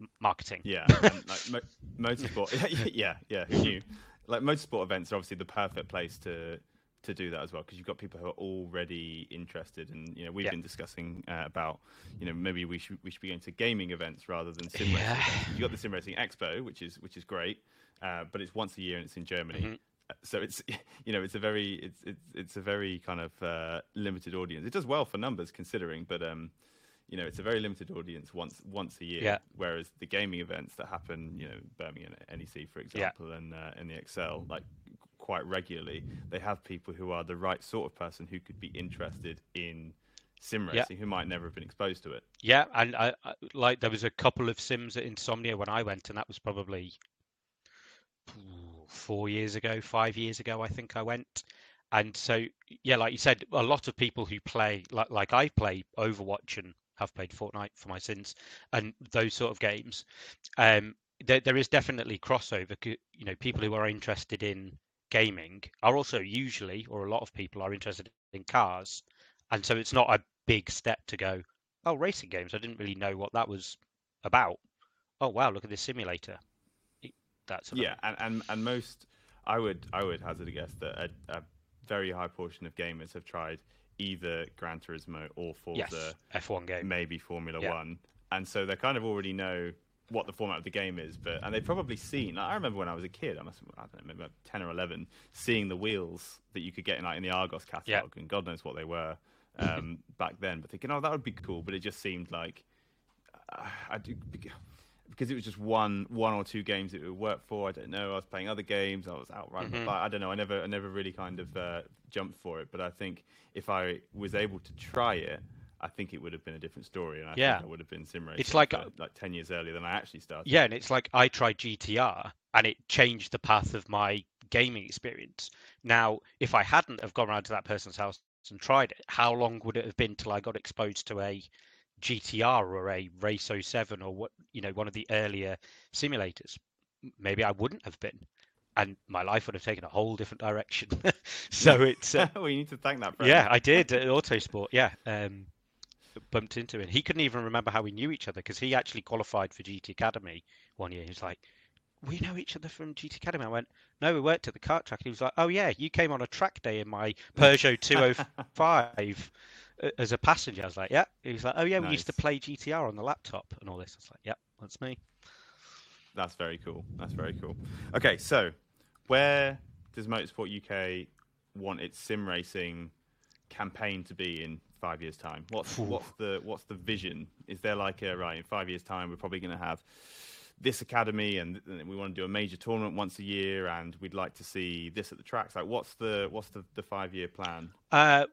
M- marketing. Yeah, like mo- motorsport. yeah, yeah. Who knew? Like motorsport events are obviously the perfect place to to do that as well because you've got people who are already interested and you know we've Yeah. been discussing uh, about you know maybe we should we should be going to gaming events rather than sim Yeah. racing you've got the sim racing expo which is which is great uh, but it's once a year and it's in germany Mhm. Uh, so it's you know it's a very it's it's it's a very kind of uh, limited audience it does well for numbers considering but um you know it's a very limited audience once once a year Yeah. whereas the gaming events that happen you know birmingham nec for example and uh, and the excel like quite regularly they have people who are the right sort of person who could be interested in sim Yeah. racing who might never have been exposed to it Yeah, and I, I like there was a couple of sims at Insomnia when I went, and that was probably four years ago, five years ago, I think I went. And so, yeah, like you said, a lot of people who play, like like I play Overwatch and have played Fortnite for my sins, and those sort of games. Um, there there is definitely crossover. You know, people who are interested in gaming are also usually, or a lot of people are interested in cars, and so it's not a big step to go oh, racing games. I didn't really know what that was about. Oh wow, look at this simulator. It- That sort of yeah and, and and most i would i would hazard a guess that a, a very high portion of gamers have tried either gran turismo or forza yes, F1 game. maybe Formula Yeah. One, and so they kind of already know what the format of the game is. But and they've probably seen. Like, I remember when I was a kid, I must I don't know, maybe ten or eleven, seeing the wheels that you could get in like in the Argos catalog, and God knows what they were um, back then. But thinking, oh, that would be cool. But it just seemed like uh, I do. Because it was just one, one or two games that it would work for. I don't know. I was playing other games. I was out riding Mhm. my. I don't know. I never, I never really kind of uh, jumped for it. But I think if I was able to try it, I think it would have been a different story, and I Yeah. think I would have been sim racing. It's like, for, like ten years earlier than I actually started. Yeah, and it's like I tried GTR and it changed the path of my gaming experience. Now, if I hadn't have gone around to that person's house and tried it, how long would it have been till I got exposed to a GTR or a Race 07 or what you know one of the earlier simulators? Maybe I wouldn't have been, and my life would have taken a whole different direction. so it's uh, well, you need to thank that. Friend. Yeah, I did at Autosport. Yeah, um, bumped into him. He couldn't even remember how we knew each other because he actually qualified for GT Academy one year. He's like, "We know each other from GT Academy." I went, "No, we worked at the kart track." He was like, "Oh yeah, you came on a track day in my Peugeot 205 a- as a passenger." I was like, "Yeah." He was like, "Oh yeah, we used to play GTR on the laptop and all this." I was like, "Yeah, that's me." That's very cool. That's very cool. Okay, so where does Motorsport UK want its sim racing campaign to be in five years' time? What's Ooh. what's the what's the vision? Is there like a right in five years' time we're probably going to have this academy and, and we want to do a major tournament once a year and we'd like to see this at the tracks? Like, what's the what's the, the five year plan? Uh,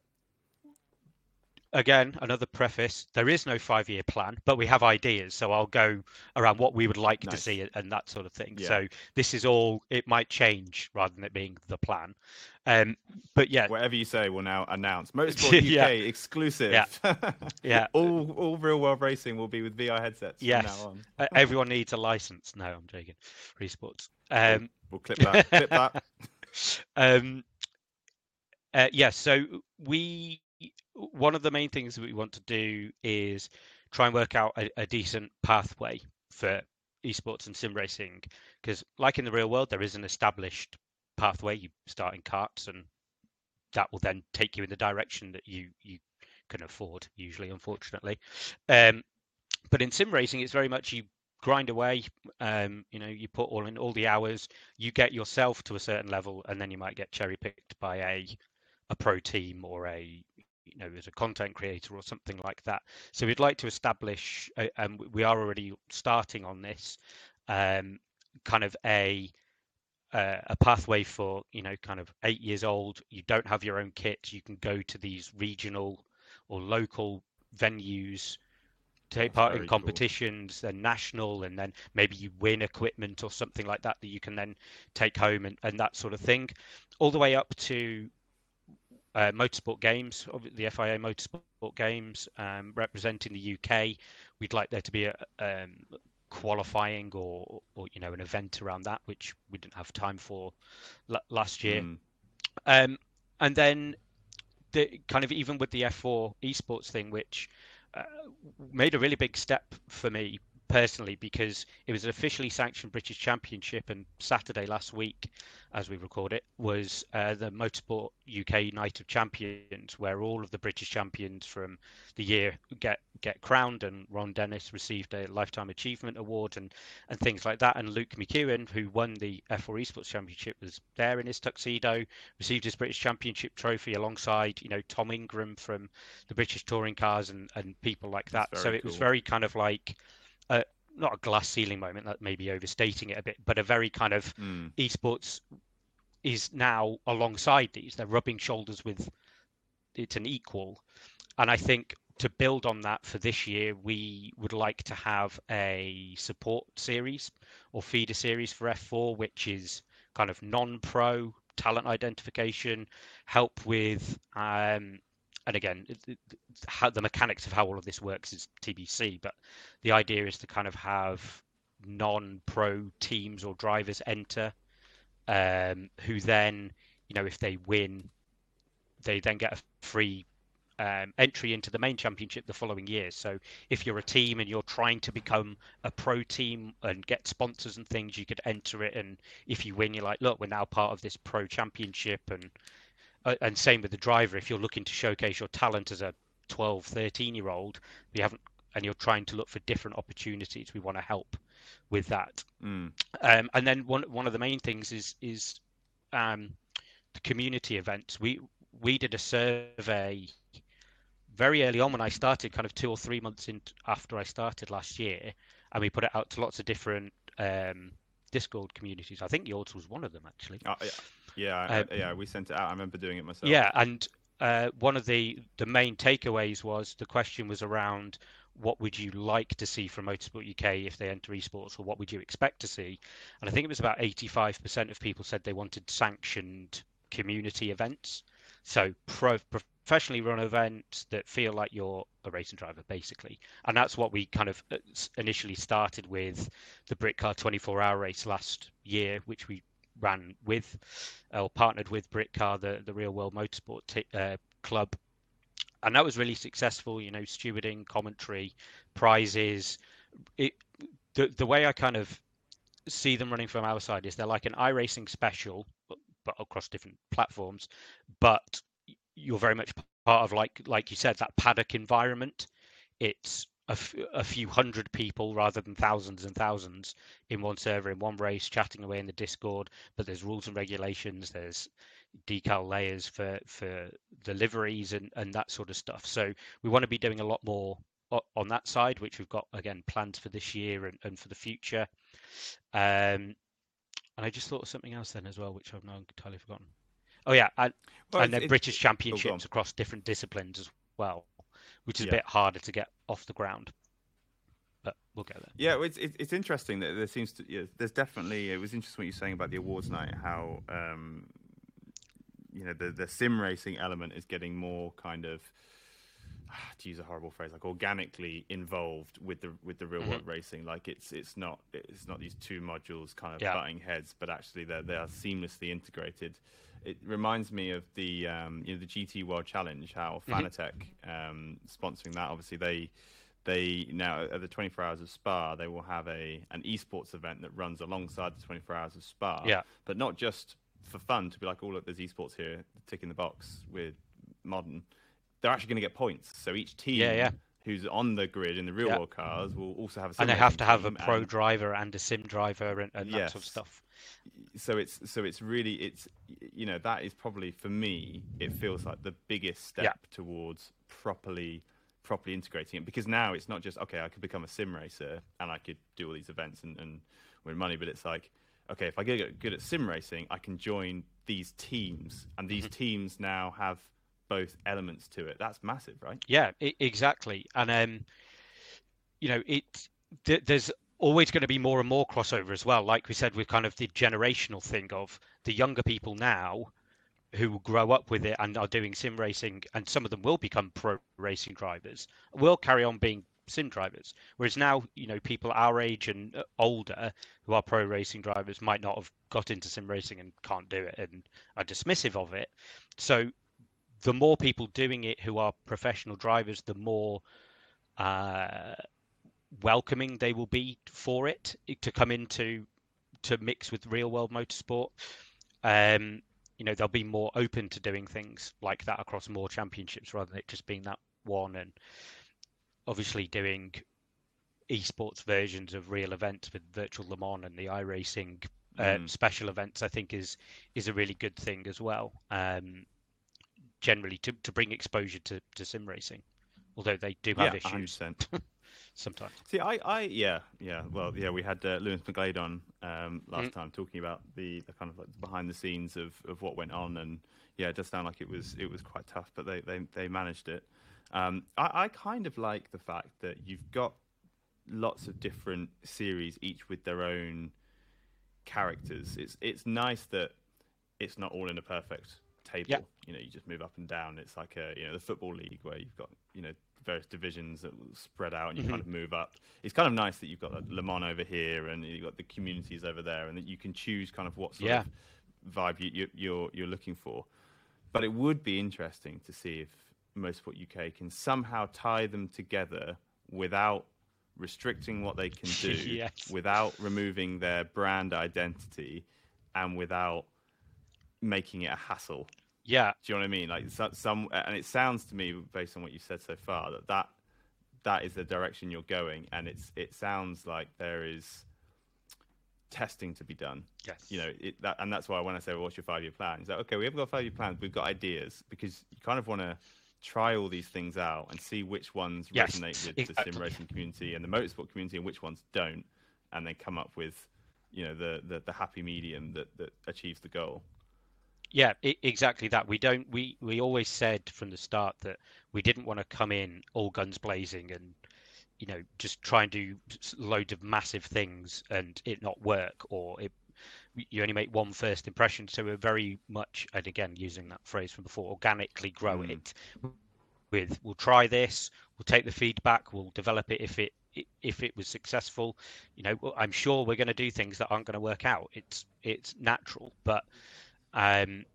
again, another preface: there is no five-year plan, but we have ideas. So I'll go around what we would like to see and- that sort of thing. Yeah. So this is all. It might change rather than it being the plan. Um, but yeah, Whatever you say, we'll now announce Motorsport UK Yeah. exclusive. Yeah. Yeah. all all real world racing will be with VR headsets Yes. now on. uh, everyone needs a license. No, I'm joking. Resports. Um, We'll clip that. clip that. um, uh, yeah, so we one of the main things that we want to do is try and work out a, a decent pathway for esports and sim racing because like in the real world there is an established pathway you start in karts and that will then take you in the direction that you you can afford usually unfortunately um but in sim racing it's very much you grind away. Um, you know, you put all in all the hours, you get yourself to a certain level, and then you might get cherry picked by a a pro team or a you know as a content creator or something like that. So we'd like to establish, uh, and we are already starting on this, um, kind of a uh, a pathway for you know kind of eight years old. You don't have your own kit. You can go to these regional or local venues take part in very cool. competitions then national and then maybe you win equipment or something like that that you can then take home and, and that sort of thing all the way up to uh, motorsport games the FIA motorsport games um, representing the UK we'd like there to be a um, qualifying or or you know an event around that which we didn't have time for la- last year Mm. um, and then the kind of even with the F4 esports thing, which uh, made a really big step for me personally because it was an officially sanctioned British Championship, and Saturday last week, as we record it, was uh, the Motorsport UK Night of Champions, where all of the British champions from the year get get crowned, and Ron Dennis received a lifetime achievement award and and things like that. And Luke McEwen, who won the F4 Esports Championship, was there in his tuxedo, received his British Championship trophy alongside you know Tom Ingram from the British Touring Cars and and people like that. That's So it was very kind of like. A, not a glass ceiling moment that may be overstating it a bit, but a very kind of Mm. esports is now alongside these. They're rubbing shoulders with it's an equal. And I think to build on that for this year, we would like to have a support series or feeder series for F4, which is kind of non pro talent identification, help with, um, and again, how the mechanics of how all of this works is TBC, but the idea is to kind of have non pro teams or drivers enter um, who then, you know, if they win, they then get a free um, entry into the main championship the following year. So if you're a team and you're trying to become a pro team and get sponsors and things, you could enter it. And if you win, you're like, look, we're now part of this pro championship. And uh, and same with the driver. If you're looking to showcase your talent as a 12, 13 year old, you haven't, and you're trying to look for different opportunities, we want to help with that. Mm. Um, and then one one of the main things is is um, the community events. We we did a survey very early on when I started, kind of two or three months in after I started last year, and we put it out to lots of different um, Discord communities. I think yours was one of them actually. Uh, yeah, yeah, I- yeah. We sent it out. I remember doing it myself. Yeah, and uh, one of the the main takeaways was the question was around what would you like to see from Motorsport UK if they enter esports, or what would you expect to see? And I think it was about 85% of people said they wanted sanctioned community events, so pro, professionally run events that feel like you're a racing driver, basically. And that's what we kind of uh, initially started with the Britcar 24-hour race last year, which we ran with or partnered with Britcar, the the Real World Motorsport t- uh, Club, and that was really successful. You know, stewarding, commentary, prizes. It the the way I kind of see them running from our side is they're like an iRacing special, but, but across different platforms. But you're very much part of like like you said that paddock environment. It's a, f- a few hundred people rather than thousands and thousands in one server in one race chatting away in the discord but there's rules and regulations there's decal layers for for the liveries and and that sort of stuff. So we want to be doing a lot more on that side which we've got again plans for this year and, and for the future. Um and i just thought of something else then as well which i've now entirely forgotten. Oh yeah and, Well, and then british oh, championships across different disciplines as well which is Yeah. a bit harder to get off the ground. But we'll get there Yeah, it's it's interesting that there seems to yeah, there's definitely it was interesting what you're saying about the awards night how um you know the the sim racing element is getting more kind of to use a horrible phrase like organically involved with the with the real world racing. Like it's it's not it's not these two modules kind of Yeah. butting heads but actually they they are seamlessly integrated it reminds me of the um, you know the GT World Challenge how Fanatec um, sponsoring that obviously they they now at the 24 hours of Spa they will have a an esports event that runs alongside the 24 hours of Spa Yeah. but not just for fun to be like oh look there's esports here ticking the box with modern they're actually going to get points so each team Yeah, yeah. who's on the grid in the real Yeah. world cars will also have a sim and they have to have a pro driver and a sim driver and, and that sort of stuff. So it's so it's really it's you know that is probably for me it feels like the biggest step Yeah. towards properly properly integrating it. Because now it's not just okay I could become a sim racer and I could do all these events and, and win money but it's like okay if I get good at sim racing I can join these teams. And these teams now have both elements to it. That's massive right? Yeah, I- exactly. And um, you know, it th- there's always going to be more and more crossover as well. Like we said, with kind of the generational thing of the younger people now who grow up with it and are doing sim racing, and some of them will become pro racing drivers, will carry on being sim drivers. Whereas now, you know, people our age and uh, older who are pro racing drivers might not have got into sim racing and can't do it and are dismissive of it. So the more people doing it who are professional drivers, the more uh, welcoming they will be for it to come into to mix with real world motorsport. Um, you know, they'll be more open to doing things like that across more championships rather than it just being that one. And obviously, doing esports versions of real events with virtual Le Mans and the iRacing uh, Mm. special events, I think is is a really good thing as well. Um, generally, to, to bring exposure to, to sim racing, although they do have yeah issues 100% sometimes. See, I, I, yeah, yeah. Well, yeah, we had uh, Lewis McGlade on um, last Mm. time talking about the, the kind of like behind the scenes of, of what went on, and yeah, it does sound like it was it was quite tough, but they they, they managed it. Um, I, I kind of like the fact that you've got lots of different series, each with their own characters. It's it's nice that it's not all in a perfect table. Yeah. You know, you just move up and down. It's like a you know the football league where you've got you know various divisions that will spread out and you kind mm-hmm. of move up. It's kind of nice that you've got like, Le Mans over here and you've got the communities over there, and that you can choose kind of what sort Yeah. of vibe you, you, you're you're looking for. But it would be interesting to see if Motorsport UK can somehow tie them together without restricting what they can do, Yes. without removing their brand identity, and without making it a hassle. Yeah, Do you know what I mean? Like some, and it sounds to me, based on what you've said so far, that that that is the direction you're going, and it's it sounds like there is testing to be done. yes. You know, it, that, and that's why when I say, well, "What's your five-year plan?" It's like, okay, we haven't got five year plans, we've got ideas because you kind of want to try all these things out and see which ones Yes, resonate with the sim racing community and the motorsport community, and which ones don't, and then come up with, you know, the the, the happy medium that that achieves the goal. Yeah, I- exactly that. We don't. We we always said from the start that we didn't want to come in all guns blazing and you know just try and do loads of massive things and it not work or it you only make one first impression. So we're very much and again using that phrase from before, organically grow Mm. it. With we'll try this, we'll take the feedback, we'll develop it if it if it was successful. You know, I'm sure we're going to do things that aren't going to work out. It's it's natural, but um,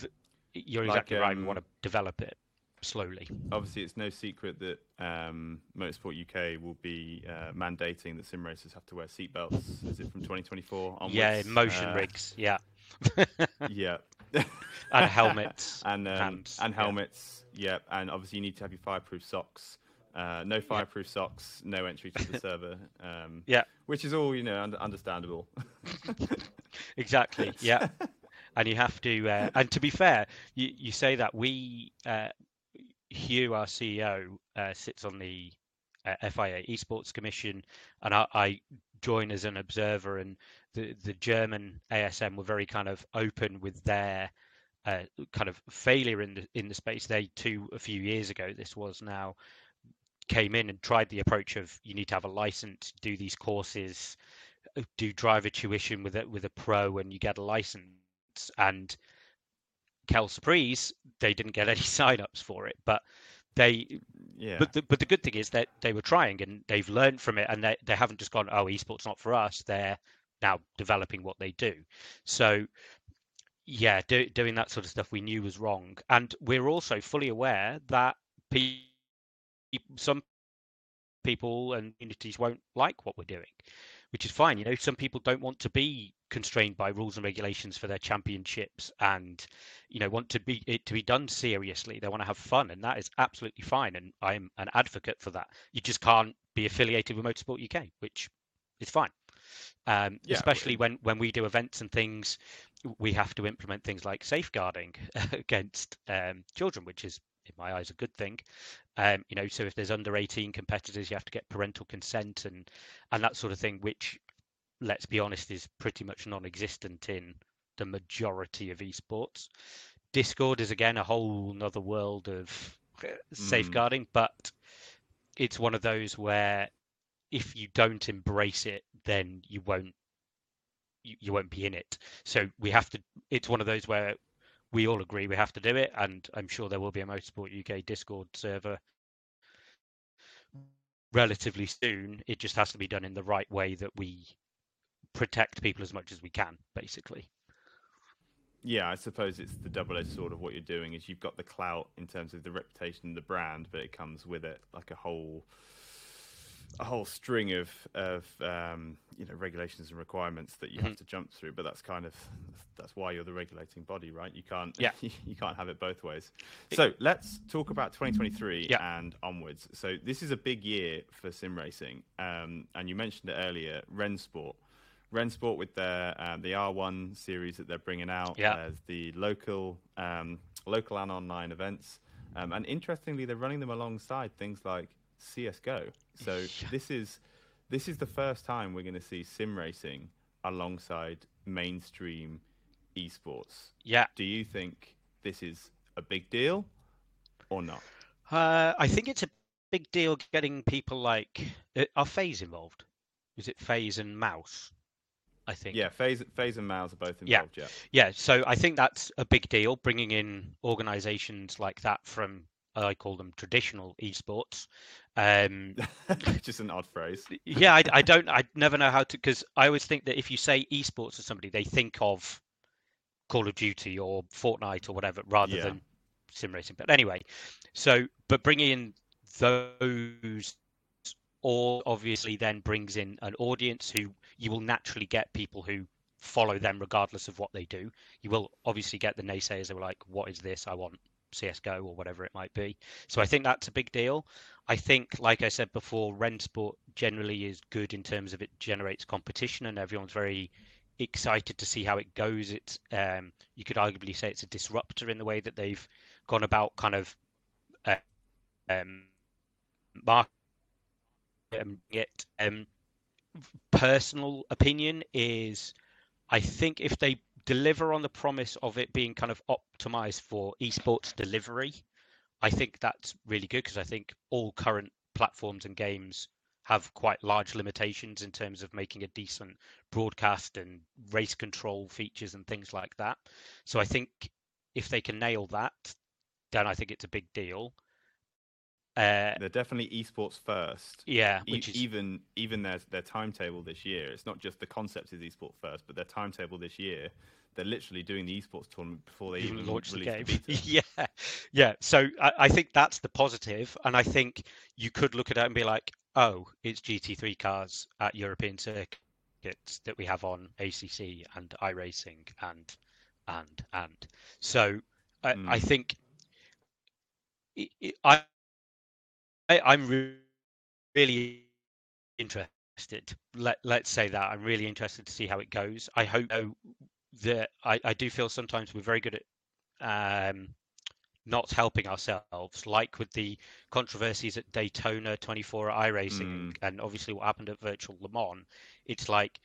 th- you're Like, exactly right. We um, want to develop it slowly. obviously it's no secret that um, Motorsport UK will be uh, mandating that sim racers have to wear seatbelts. Is it from 2024 onwards? Yeah, motion Uh, rigs. Yeah, Yeah. and helmets. and um, and helmets. Yeah, and obviously you need to have your fireproof socks. Uh, no fireproof socks, no entry to the server. Um, Yeah. which is all you know, un- understandable. exactly. Yeah, and you have to. Uh, and to be fair, you, you say that we, uh, Hugh, our CEO, uh, sits on the uh, FIA Esports Commission, and I, I join as an observer. And the the German ASM were very kind of open with their. Uh, kind of failure in the in the space they too a few years ago this was now came in and tried the approach of you need to have a license do these courses do driver tuition with a with a pro and you get a license and Kel Surprise they didn't get any sign-ups for it but they yeah. but the, but the good thing is that they were trying and they've learned from it and they, they haven't just gone oh esports not for us they're now developing what they do. So yeah do, doing that sort of stuff we knew was wrong. And we're also fully aware that pe- some people and communities won't like what we're doing which is fine. You know, some people don't want to be constrained by rules and regulations for their championships, and you know, want to be it to be done seriously. They want to have fun, and that is absolutely fine. And I'm an advocate for that. You just can't be affiliated with Motorsport UK, which is fine. Um, Yeah, especially when when we do events and things, we have to implement things like safeguarding against um, children, which is in my eyes a good thing. Um, you know, so if there's under 18 competitors, you have to get parental consent and and that sort of thing, which let's be honest is pretty much non-existent in the majority of esports. Discord is again a whole nother world of uh, safeguarding, but it's one of those where if you don't embrace it, then you won't you, you won't be in it. So we have to. It's one of those where we all agree we have to do it, and I'm sure there will be a Motorsport UK Discord server relatively soon. It just has to be done in the right way that we protect people as much as we can, basically. Yeah, I suppose it's the double-edged sword of what you're doing is you've got the clout in terms of the reputation the brand, but it comes with it like a whole a whole string of of um, you know regulations and requirements that you have to jump through. But that's kind of that's why you're the regulating body, right? You can't Yeah. you can't have it both ways. So let's talk about 2023 Yeah. and onwards. So this is a big year for sim racing, um, and you mentioned it earlier, Rennsport. Rennsport with their um, the R1 series that they're bringing out. Yeah. There's the local um, local and online events, um, and interestingly, they're running them alongside things like CS:GO. So this is this is the first time we're going to see sim racing alongside mainstream esports. Yeah, Do you think this is a big deal or not? uh, I think it's a big deal getting people like uh, are FaZe involved. Is it FaZe and MOUZ? I think. Yeah, FaZe, FaZe and MOUZ are both Yeah. involved. Yeah. Yeah, so I think that's a big deal, bringing in organisations like that from I call them traditional esports. Um, Just an odd phrase. yeah, I, I don't, I never know how to, because I always think that if you say esports to somebody, they think of Call of Duty or Fortnite or whatever, rather Yeah. than sim racing. But anyway, so but bringing in those all obviously then brings in an audience who you will naturally get people who follow them regardless of what they do. You will obviously get the naysayers who are like, "What is this? I want CS:GO or whatever it might be." So I think that's a big deal. I think, like I said before, Rennsport generally is good in terms of it generates competition and everyone's very excited to see how it goes. It's um, you could arguably say it's a disruptor in the way that they've gone about kind of uh, um, market it. Um, personal opinion is, I think if they deliver on the promise of it being kind of optimized for esports delivery, I think that's really good because I think all current platforms and games have quite large limitations in terms of making a decent broadcast and race control features and things like that. So I think if they can nail that, then I think it's a big deal. Uh, They're definitely esports first. yeah, E- is even even their their timetable this year. It's not just the concept is esports first, but their timetable this year. They're literally doing the esports tournament before they even launch the game. beta. yeah, yeah. So I, I think that's the positive, and I think you could look at it and be like, oh, it's GT3 cars at European circuits that we have on ACC and iRacing and and and. So I, I Mm. think i i I, I I'm re- really interested. Let let's say that I'm really interested to see how it goes. I hope though, that I, I do feel sometimes we're very good at um, not helping ourselves, like with the controversies at Daytona 24 at iRacing, and obviously what happened at Virtual Le Mans. It's like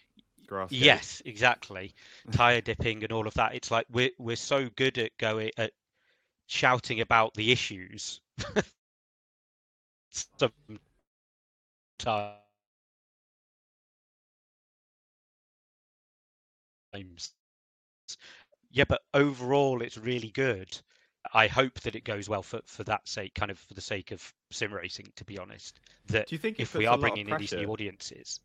yes, exactly, tire dipping and all of that. It's like we're we're so good at going at shouting about the issues. Sometimes yeah, but overall it's really good. I hope that it goes well for, for that sake, kind of for the sake of sim racing. To be honest, that Do you think if we are bringing in these new audiences,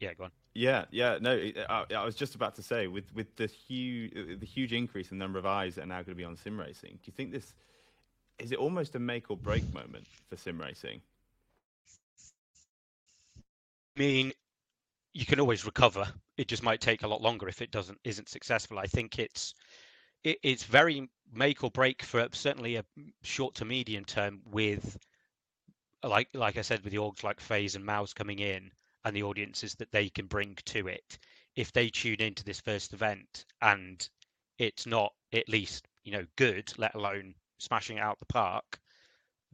yeah, go on. Yeah, yeah, no, uh, I, I was just about to say with with the huge uh, the huge increase in the number of eyes that are now going to be on sim racing. Do you think this is it almost a make or break moment for sim racing? I mean, you can always recover. It just might take a lot longer if it doesn't isn't successful. I think it's it, it's very make or break for certainly a short to medium term with like like I said with the orgs like FaZe and MOUZ coming in and the audiences that they can bring to it. If they tune into this first event and it's not at least you know good, let alone smashing it out the park,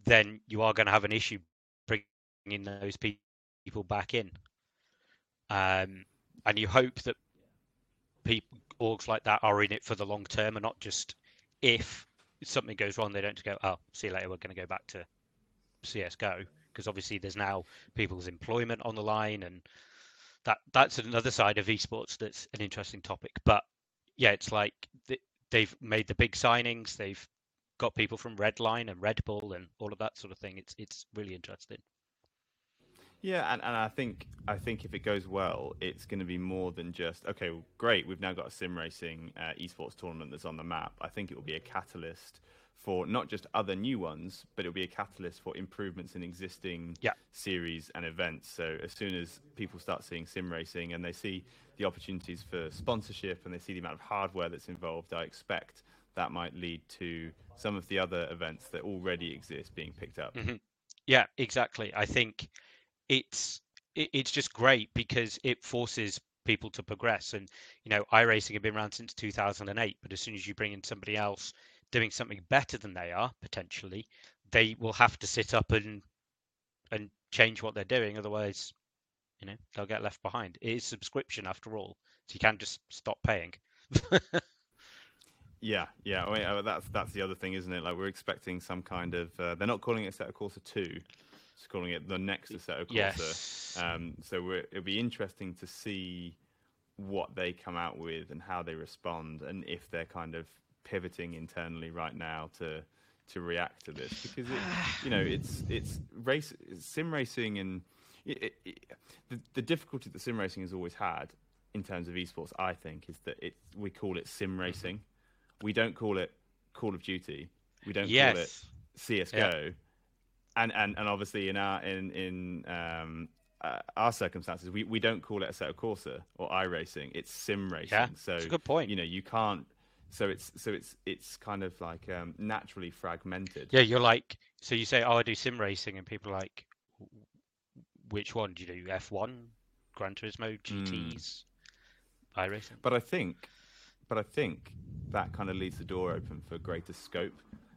then you are going to have an issue bringing those people back in. Um, and you hope that people orgs like that are in it for the long term and not just if something goes wrong, they don't go, oh, see you later, we're going to go back to CSGO. Because obviously there's now people's employment on the line and that that's another side of esports that's an interesting topic. But yeah, it's like they've made the big signings, they've got people from Redline and Red Bull and all of that sort of thing. It's it's really interesting. Yeah, and, and I think I think if it goes well, it's going to be more than just okay. Well, great, we've now got a sim racing uh, esports tournament that's on the map. I think it will be a catalyst for not just other new ones, but it'll be a catalyst for improvements in existing yeah. series and events. So as soon as people start seeing sim racing and they see the opportunities for sponsorship and they see the amount of hardware that's involved, I expect that might lead to some of the other events that already exist being picked up. Mm-hmm. Yeah, exactly. I think it's it's just great because it forces people to progress. And you know, iRacing have been around since 2008, but as soon as you bring in somebody else doing something better than they are potentially, they will have to sit up and and change what they're doing. Otherwise, you know, they'll get left behind. It is subscription after all, so you can't just stop paying. yeah, yeah. I mean, uh, that's that's the other thing, isn't it? Like we're expecting some kind of. Uh, they're not calling it Assetto Corsa two just calling it the next Assetto Corsa. Yes. Um, so it'll be interesting to see what they come out with and how they respond, and if they're kind of pivoting internally right now to to react to this because it, you know it's it's race sim racing and it, it, the, the difficulty that sim racing has always had in terms of esports i think is that it we call it sim mm-hmm. racing we don't call it call of duty we don't yes. call it csgo yeah and and and obviously in our in in um, uh, our circumstances, we, we don't call it Assetto Corsa or iRacing. It's sim racing. Yeah, so good point. You know, you can't. So it's so it's it's kind of like um, naturally fragmented. Yeah, you're like so you say, oh, I do sim racing, and people are like, which one do you do? F1, Gran Turismo, GTS, mm. iRacing. But I think, but I think that kind of leaves the door open for greater scope,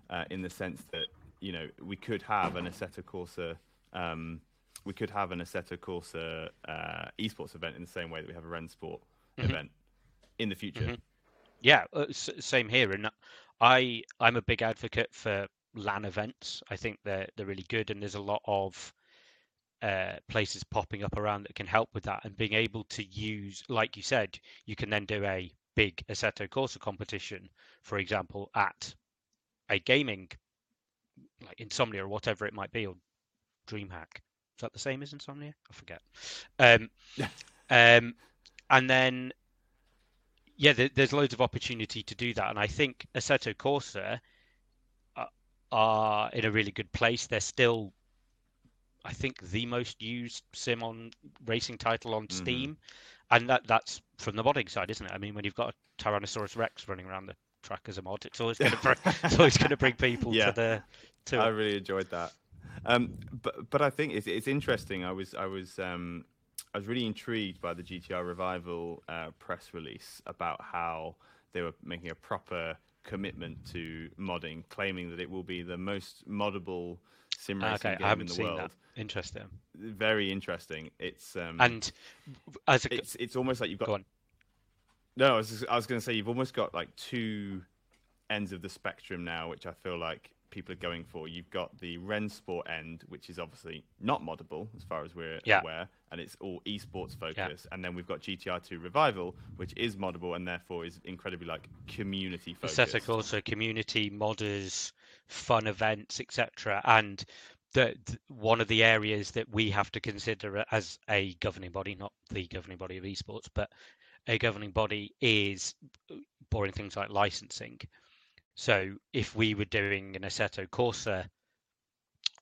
uh, in the sense that you know, we could have an Assetto Corsa. Um, we could have an Assetto Corsa uh, esports event in the same way that we have a Rennsport mm-hmm. event in the future. Mm-hmm. Yeah, uh, s- same here. And I I'm a big advocate for LAN events. I think they're they're really good, and there's a lot of uh, places popping up around that can help with that. And being able to use, like you said, you can then do a big Assetto Corsa competition, for example, at a gaming like Insomnia or whatever it might be, or DreamHack. Is that the same as Insomnia? I forget. Um, um, and then, yeah, there, there's loads of opportunity to do that, and I think Assetto Corsa are, are in a really good place. They're still, I think, the most used sim on racing title on mm-hmm. Steam, and that that's from the modding side, isn't it? I mean, when you've got a Tyrannosaurus Rex running around the track as a mod, it's always going to bring, it's always going to bring people yeah. to the to I really enjoyed that. Um, but but I think it's it's interesting. I was I was um, I was really intrigued by the GTR revival uh, press release about how they were making a proper commitment to modding, claiming that it will be the most moddable sim racing okay, game in the world. That. Interesting. Very interesting. It's um, and as a... it's it's almost like you've got. Go on. No, I was I was going to say you've almost got like two ends of the spectrum now, which I feel like people are going for. You've got the Rennsport end, which is obviously not moddable as far as we're yeah. aware, and it's all esports focus. Yeah. And then we've got GTR2 Revival, which is moddable and therefore is incredibly like community focused. Assetto Corsa community modders, fun events, etc. And the, one of the areas that we have to consider as a governing body, not the governing body of esports, but a governing body is boring things like licensing. So if we were doing an Assetto Corsa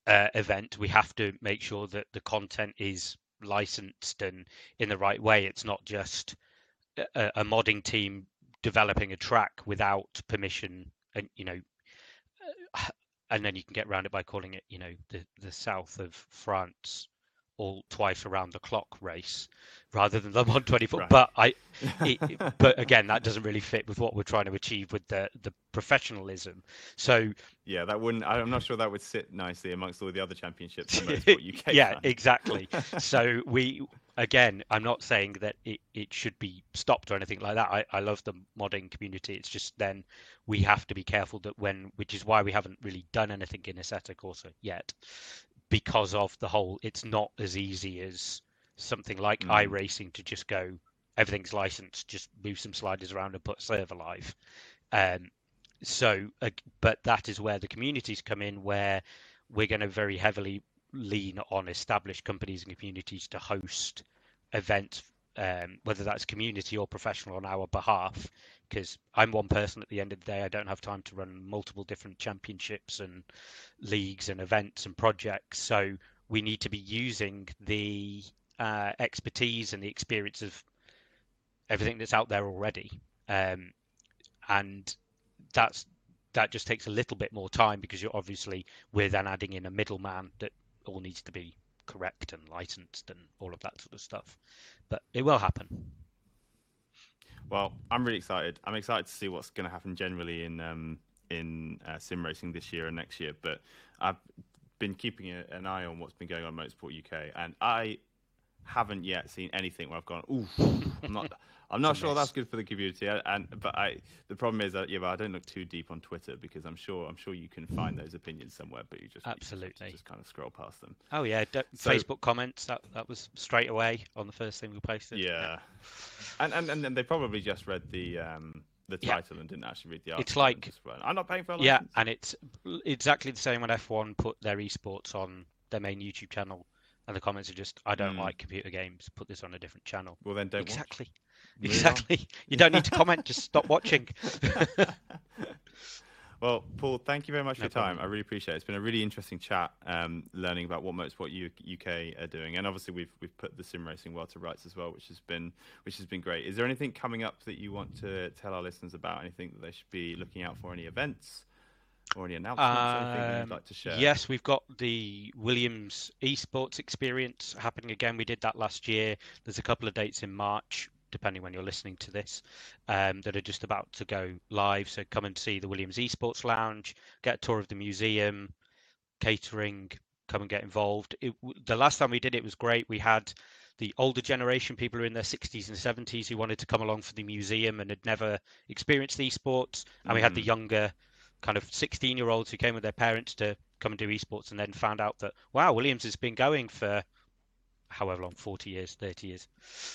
uh, event, we have to make sure that the content is licensed and in the right way. It's not just a, a modding team developing a track without permission, and you know, and then you can get around it by calling it, you know, the the south of France all twice around the clock race rather than the 124 right. but i it, but again that doesn't really fit with what we're trying to achieve with the the professionalism. So yeah that wouldn't i'm not sure that would sit nicely amongst all the other championships yeah exactly. So we again i'm not saying that it, it should be stopped or anything like that. I, I love the modding community. It's just then we have to be careful that when which is why we haven't really done anything in Assetto Corsa yet because of the whole it's not as easy as something like mm. iRacing to just go everything's licensed just move some sliders around and put server live. Um, so uh, but that is where the communities come in where we're going to very heavily lean on established companies and communities to host events um, whether that's community or professional on our behalf because I'm one person at the end of the day. I don't have time to run multiple different championships and leagues and events and projects. So we need to be using the uh, expertise and the experience of everything that's out there already. Um, and that's that just takes a little bit more time because you're obviously we're then adding in a middleman that all needs to be correct and licensed and all of that sort of stuff. But it will happen. Well, I'm really excited. I'm excited to see what's going to happen generally in um, in uh, sim racing this year and next year. But I've been keeping an eye on what's been going on in Motorsport UK, and I haven't yet seen anything where I've gone, "Ooh, I'm not." I'm not sure that's good for the community, and but I the problem is that yeah, but I don't look too deep on Twitter because I'm sure I'm sure you can find those opinions somewhere, but you just absolutely you just, kind of scroll past them. Oh yeah, D- so, Facebook comments that that was straight away on the first thing we posted. Yeah, yeah. and and and then they probably just read the um the title yeah. and didn't actually read the article. It's like I'm not paying for. Yeah, and it's exactly the same when F1 put their esports on their main YouTube channel, and the comments are just, "I don't mm. like computer games. Put this on a different channel." Well, then don't exactly. Watch. Exactly. You don't need to comment, just stop watching. well, Paul, thank you very much no for your time. Problem. I really appreciate it. It's been a really interesting chat, um, learning about what Motorsport UK are doing, and obviously we've we've put the sim racing world to rights as well, which has been which has been great. Is there anything coming up that you want to tell our listeners about? Anything that they should be looking out for? Any events? Or any announcements? Um, anything you'd like to share? Yes, we've got the Williams esports experience happening again. We did that last year. There's a couple of dates in March depending when you're listening to this, um, that are just about to go live. So come and see the Williams Esports Lounge, get a tour of the museum, catering, come and get involved. It, the last time we did it was great. We had the older generation, people who are in their 60s and 70s, who wanted to come along for the museum and had never experienced esports, and mm. we had the mm. younger kind of 16 year olds who came with their parents to come and do esports and then found out that wow williams has been going for however long 40 years 30 years.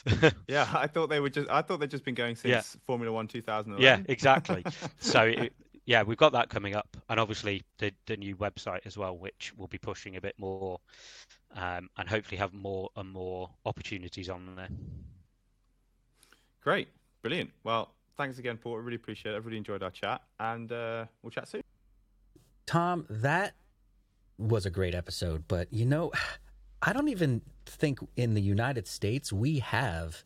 Yeah i thought they were just i thought they'd just been going since yeah. formula one two thousand. yeah exactly. So it, yeah we've got that coming up and obviously the, the new website as well which we'll be pushing a bit more um, and hopefully have more and more opportunities on there. Great. Brilliant. Well thanks again paul. I really appreciate it. I really enjoyed our chat and uh, we'll chat soon. Tom that was a great episode but you know I don't even think in the United States we have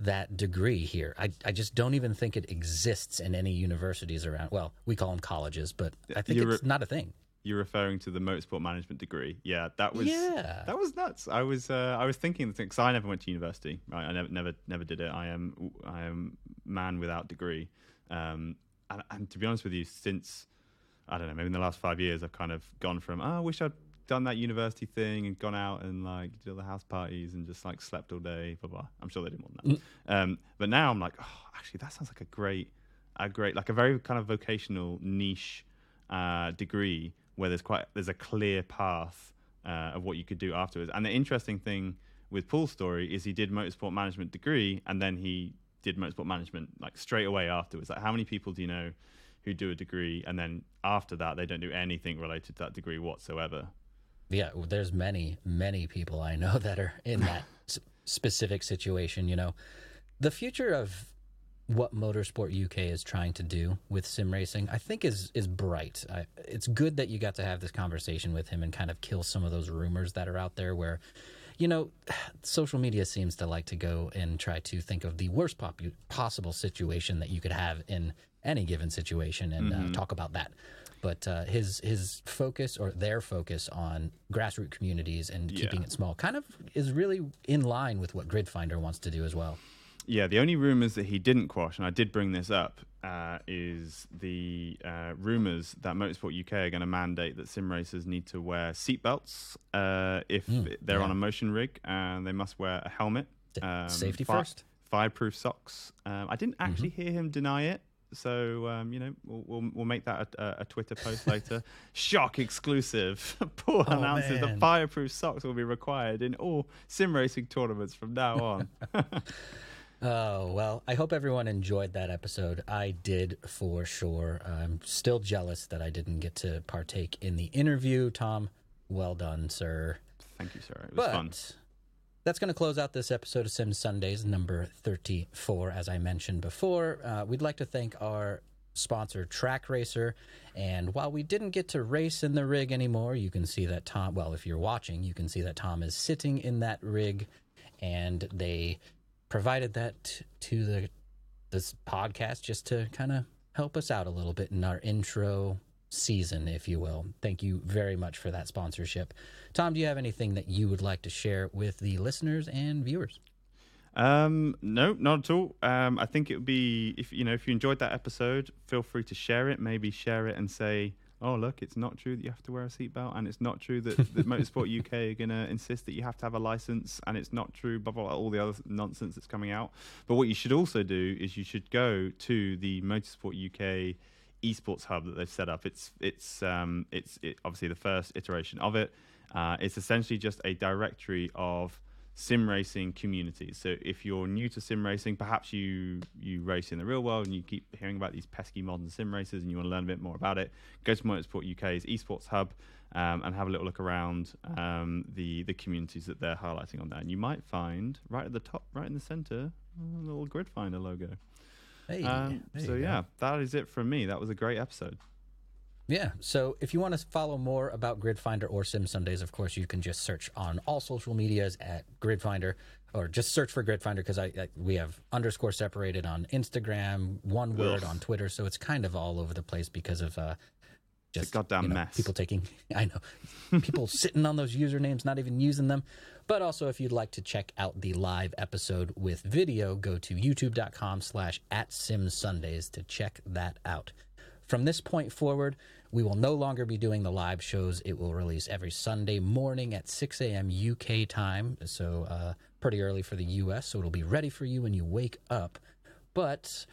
that degree here. I, I just don't even think it exists in any universities around. Well, we call them colleges, but I think You're it's not a thing. You're referring to the motorsport management degree. Yeah, that was yeah. that was nuts. I was uh, I was thinking because I never went to university. Right, I never never never did it. I am I am man without degree. Um, and, and to be honest with you, since I don't know, maybe in the last five years, I've kind of gone from oh, I wish I'd done that university thing and gone out and like did all the house parties and just like slept all day, blah blah. I'm sure they didn't want that. Mm. Um, but now I'm like, oh, actually, that sounds like a great, a great, like a very kind of vocational niche uh, degree where there's quite there's a clear path uh, of what you could do afterwards. And the interesting thing with Paul's story is he did motorsport management degree and then he did motorsport management like straight away afterwards. Like how many people do you know? who do a degree and then after that they don't do anything related to that degree whatsoever yeah, there's many, many people I know that are in that specific situation. You know, the future of what Motorsport UK is trying to do with sim racing, I think is is bright. I, it's good that you got to have this conversation with him and kind of kill some of those rumors that are out there where you know, social media seems to like to go and try to think of the worst popu- possible situation that you could have in any given situation and uh, talk about that. But uh, his his focus or their focus on grassroots communities and keeping Yeah. it small kind of is really in line with what Gridfinder wants to do as well. Yeah, the only rumors that he didn't quash, and I did bring this up, uh, is the uh, rumors that Motorsport UK are going to mandate that sim racers need to wear seatbelts uh, if they're on a motion rig, and they must wear a helmet. Sa- safety fi- first. Fireproof socks. Um, I didn't actually hear him deny it. So um, you know we'll, we'll we'll make that a, a, Twitter post later. Shock exclusive. Paul Oh, announces that man. fireproof socks will be required in all sim racing tournaments from now on. Oh, well, I hope everyone enjoyed that episode. I did for sure. I'm still jealous that I didn't get to partake in the interview. Tom, well done, sir. Thank you, sir. It was But fun. That's going to close out this episode of Sim Sundays, number 34. As I mentioned before, uh, we'd like to thank our sponsor, Trak Racer. And while we didn't get to race in the rig anymore, you can see that Tom, well, if you're watching, you can see that Tom is sitting in that rig. And they provided that to the this podcast just to kind of help us out a little bit in our intro season, if you will. Thank you very much for that sponsorship. Tom, do you have anything that you would like to share with the listeners and viewers? Um, no, not at all. Um, I think it would be if you know if you enjoyed that episode, feel free to share it. Maybe share it and say, "Oh, look, it's not true that you have to wear a seatbelt, and it's not true that, that Motorsport UK are going to insist that you have to have a license, and it's not true." Blah, blah blah all the other nonsense that's coming out. But what you should also do is you should go to the Motorsport UK esports hub that they've set up. It's it's um it's it, obviously the first iteration of it. Uh, it's essentially just a directory of sim racing communities. So if you're new to sim racing, perhaps you you race in the real world and you keep hearing about these pesky modern sim racers and you want to learn a bit more about it, go to Motorsport UK's esports hub um, and have a little look around um, the the communities that they're highlighting on there. And you might find right at the top, right in the center, a little grid finder logo. Hey, Um, so you go. yeah, that is it from me. That was a great episode. Yeah. So if you want to follow more about Gridfinder or Sim Sundays, of course, you can just search on all social medias at Gridfinder or just search for Gridfinder because I, I we have underscore separated on Instagram, one word Ugh. on Twitter. So it's kind of all over the place because of uh, just goddamn you know, mess. People taking, I know, people sitting on those usernames, not even using them. But also, if you'd like to check out the live episode with video, go to youtube.com slash at Sundays to check that out. From this point forward, we will no longer be doing the live shows. It will release every Sunday morning at 6 a.m. UK time, so uh, pretty early for the US. So it'll be ready for you when you wake up. But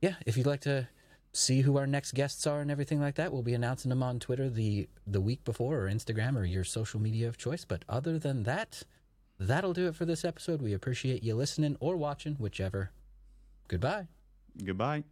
yeah, if you'd like to see who our next guests are and everything like that, we'll be announcing them on Twitter the the week before or Instagram or your social media of choice. But other than that, that'll do it for this episode. We appreciate you listening or watching, whichever. Goodbye. Goodbye.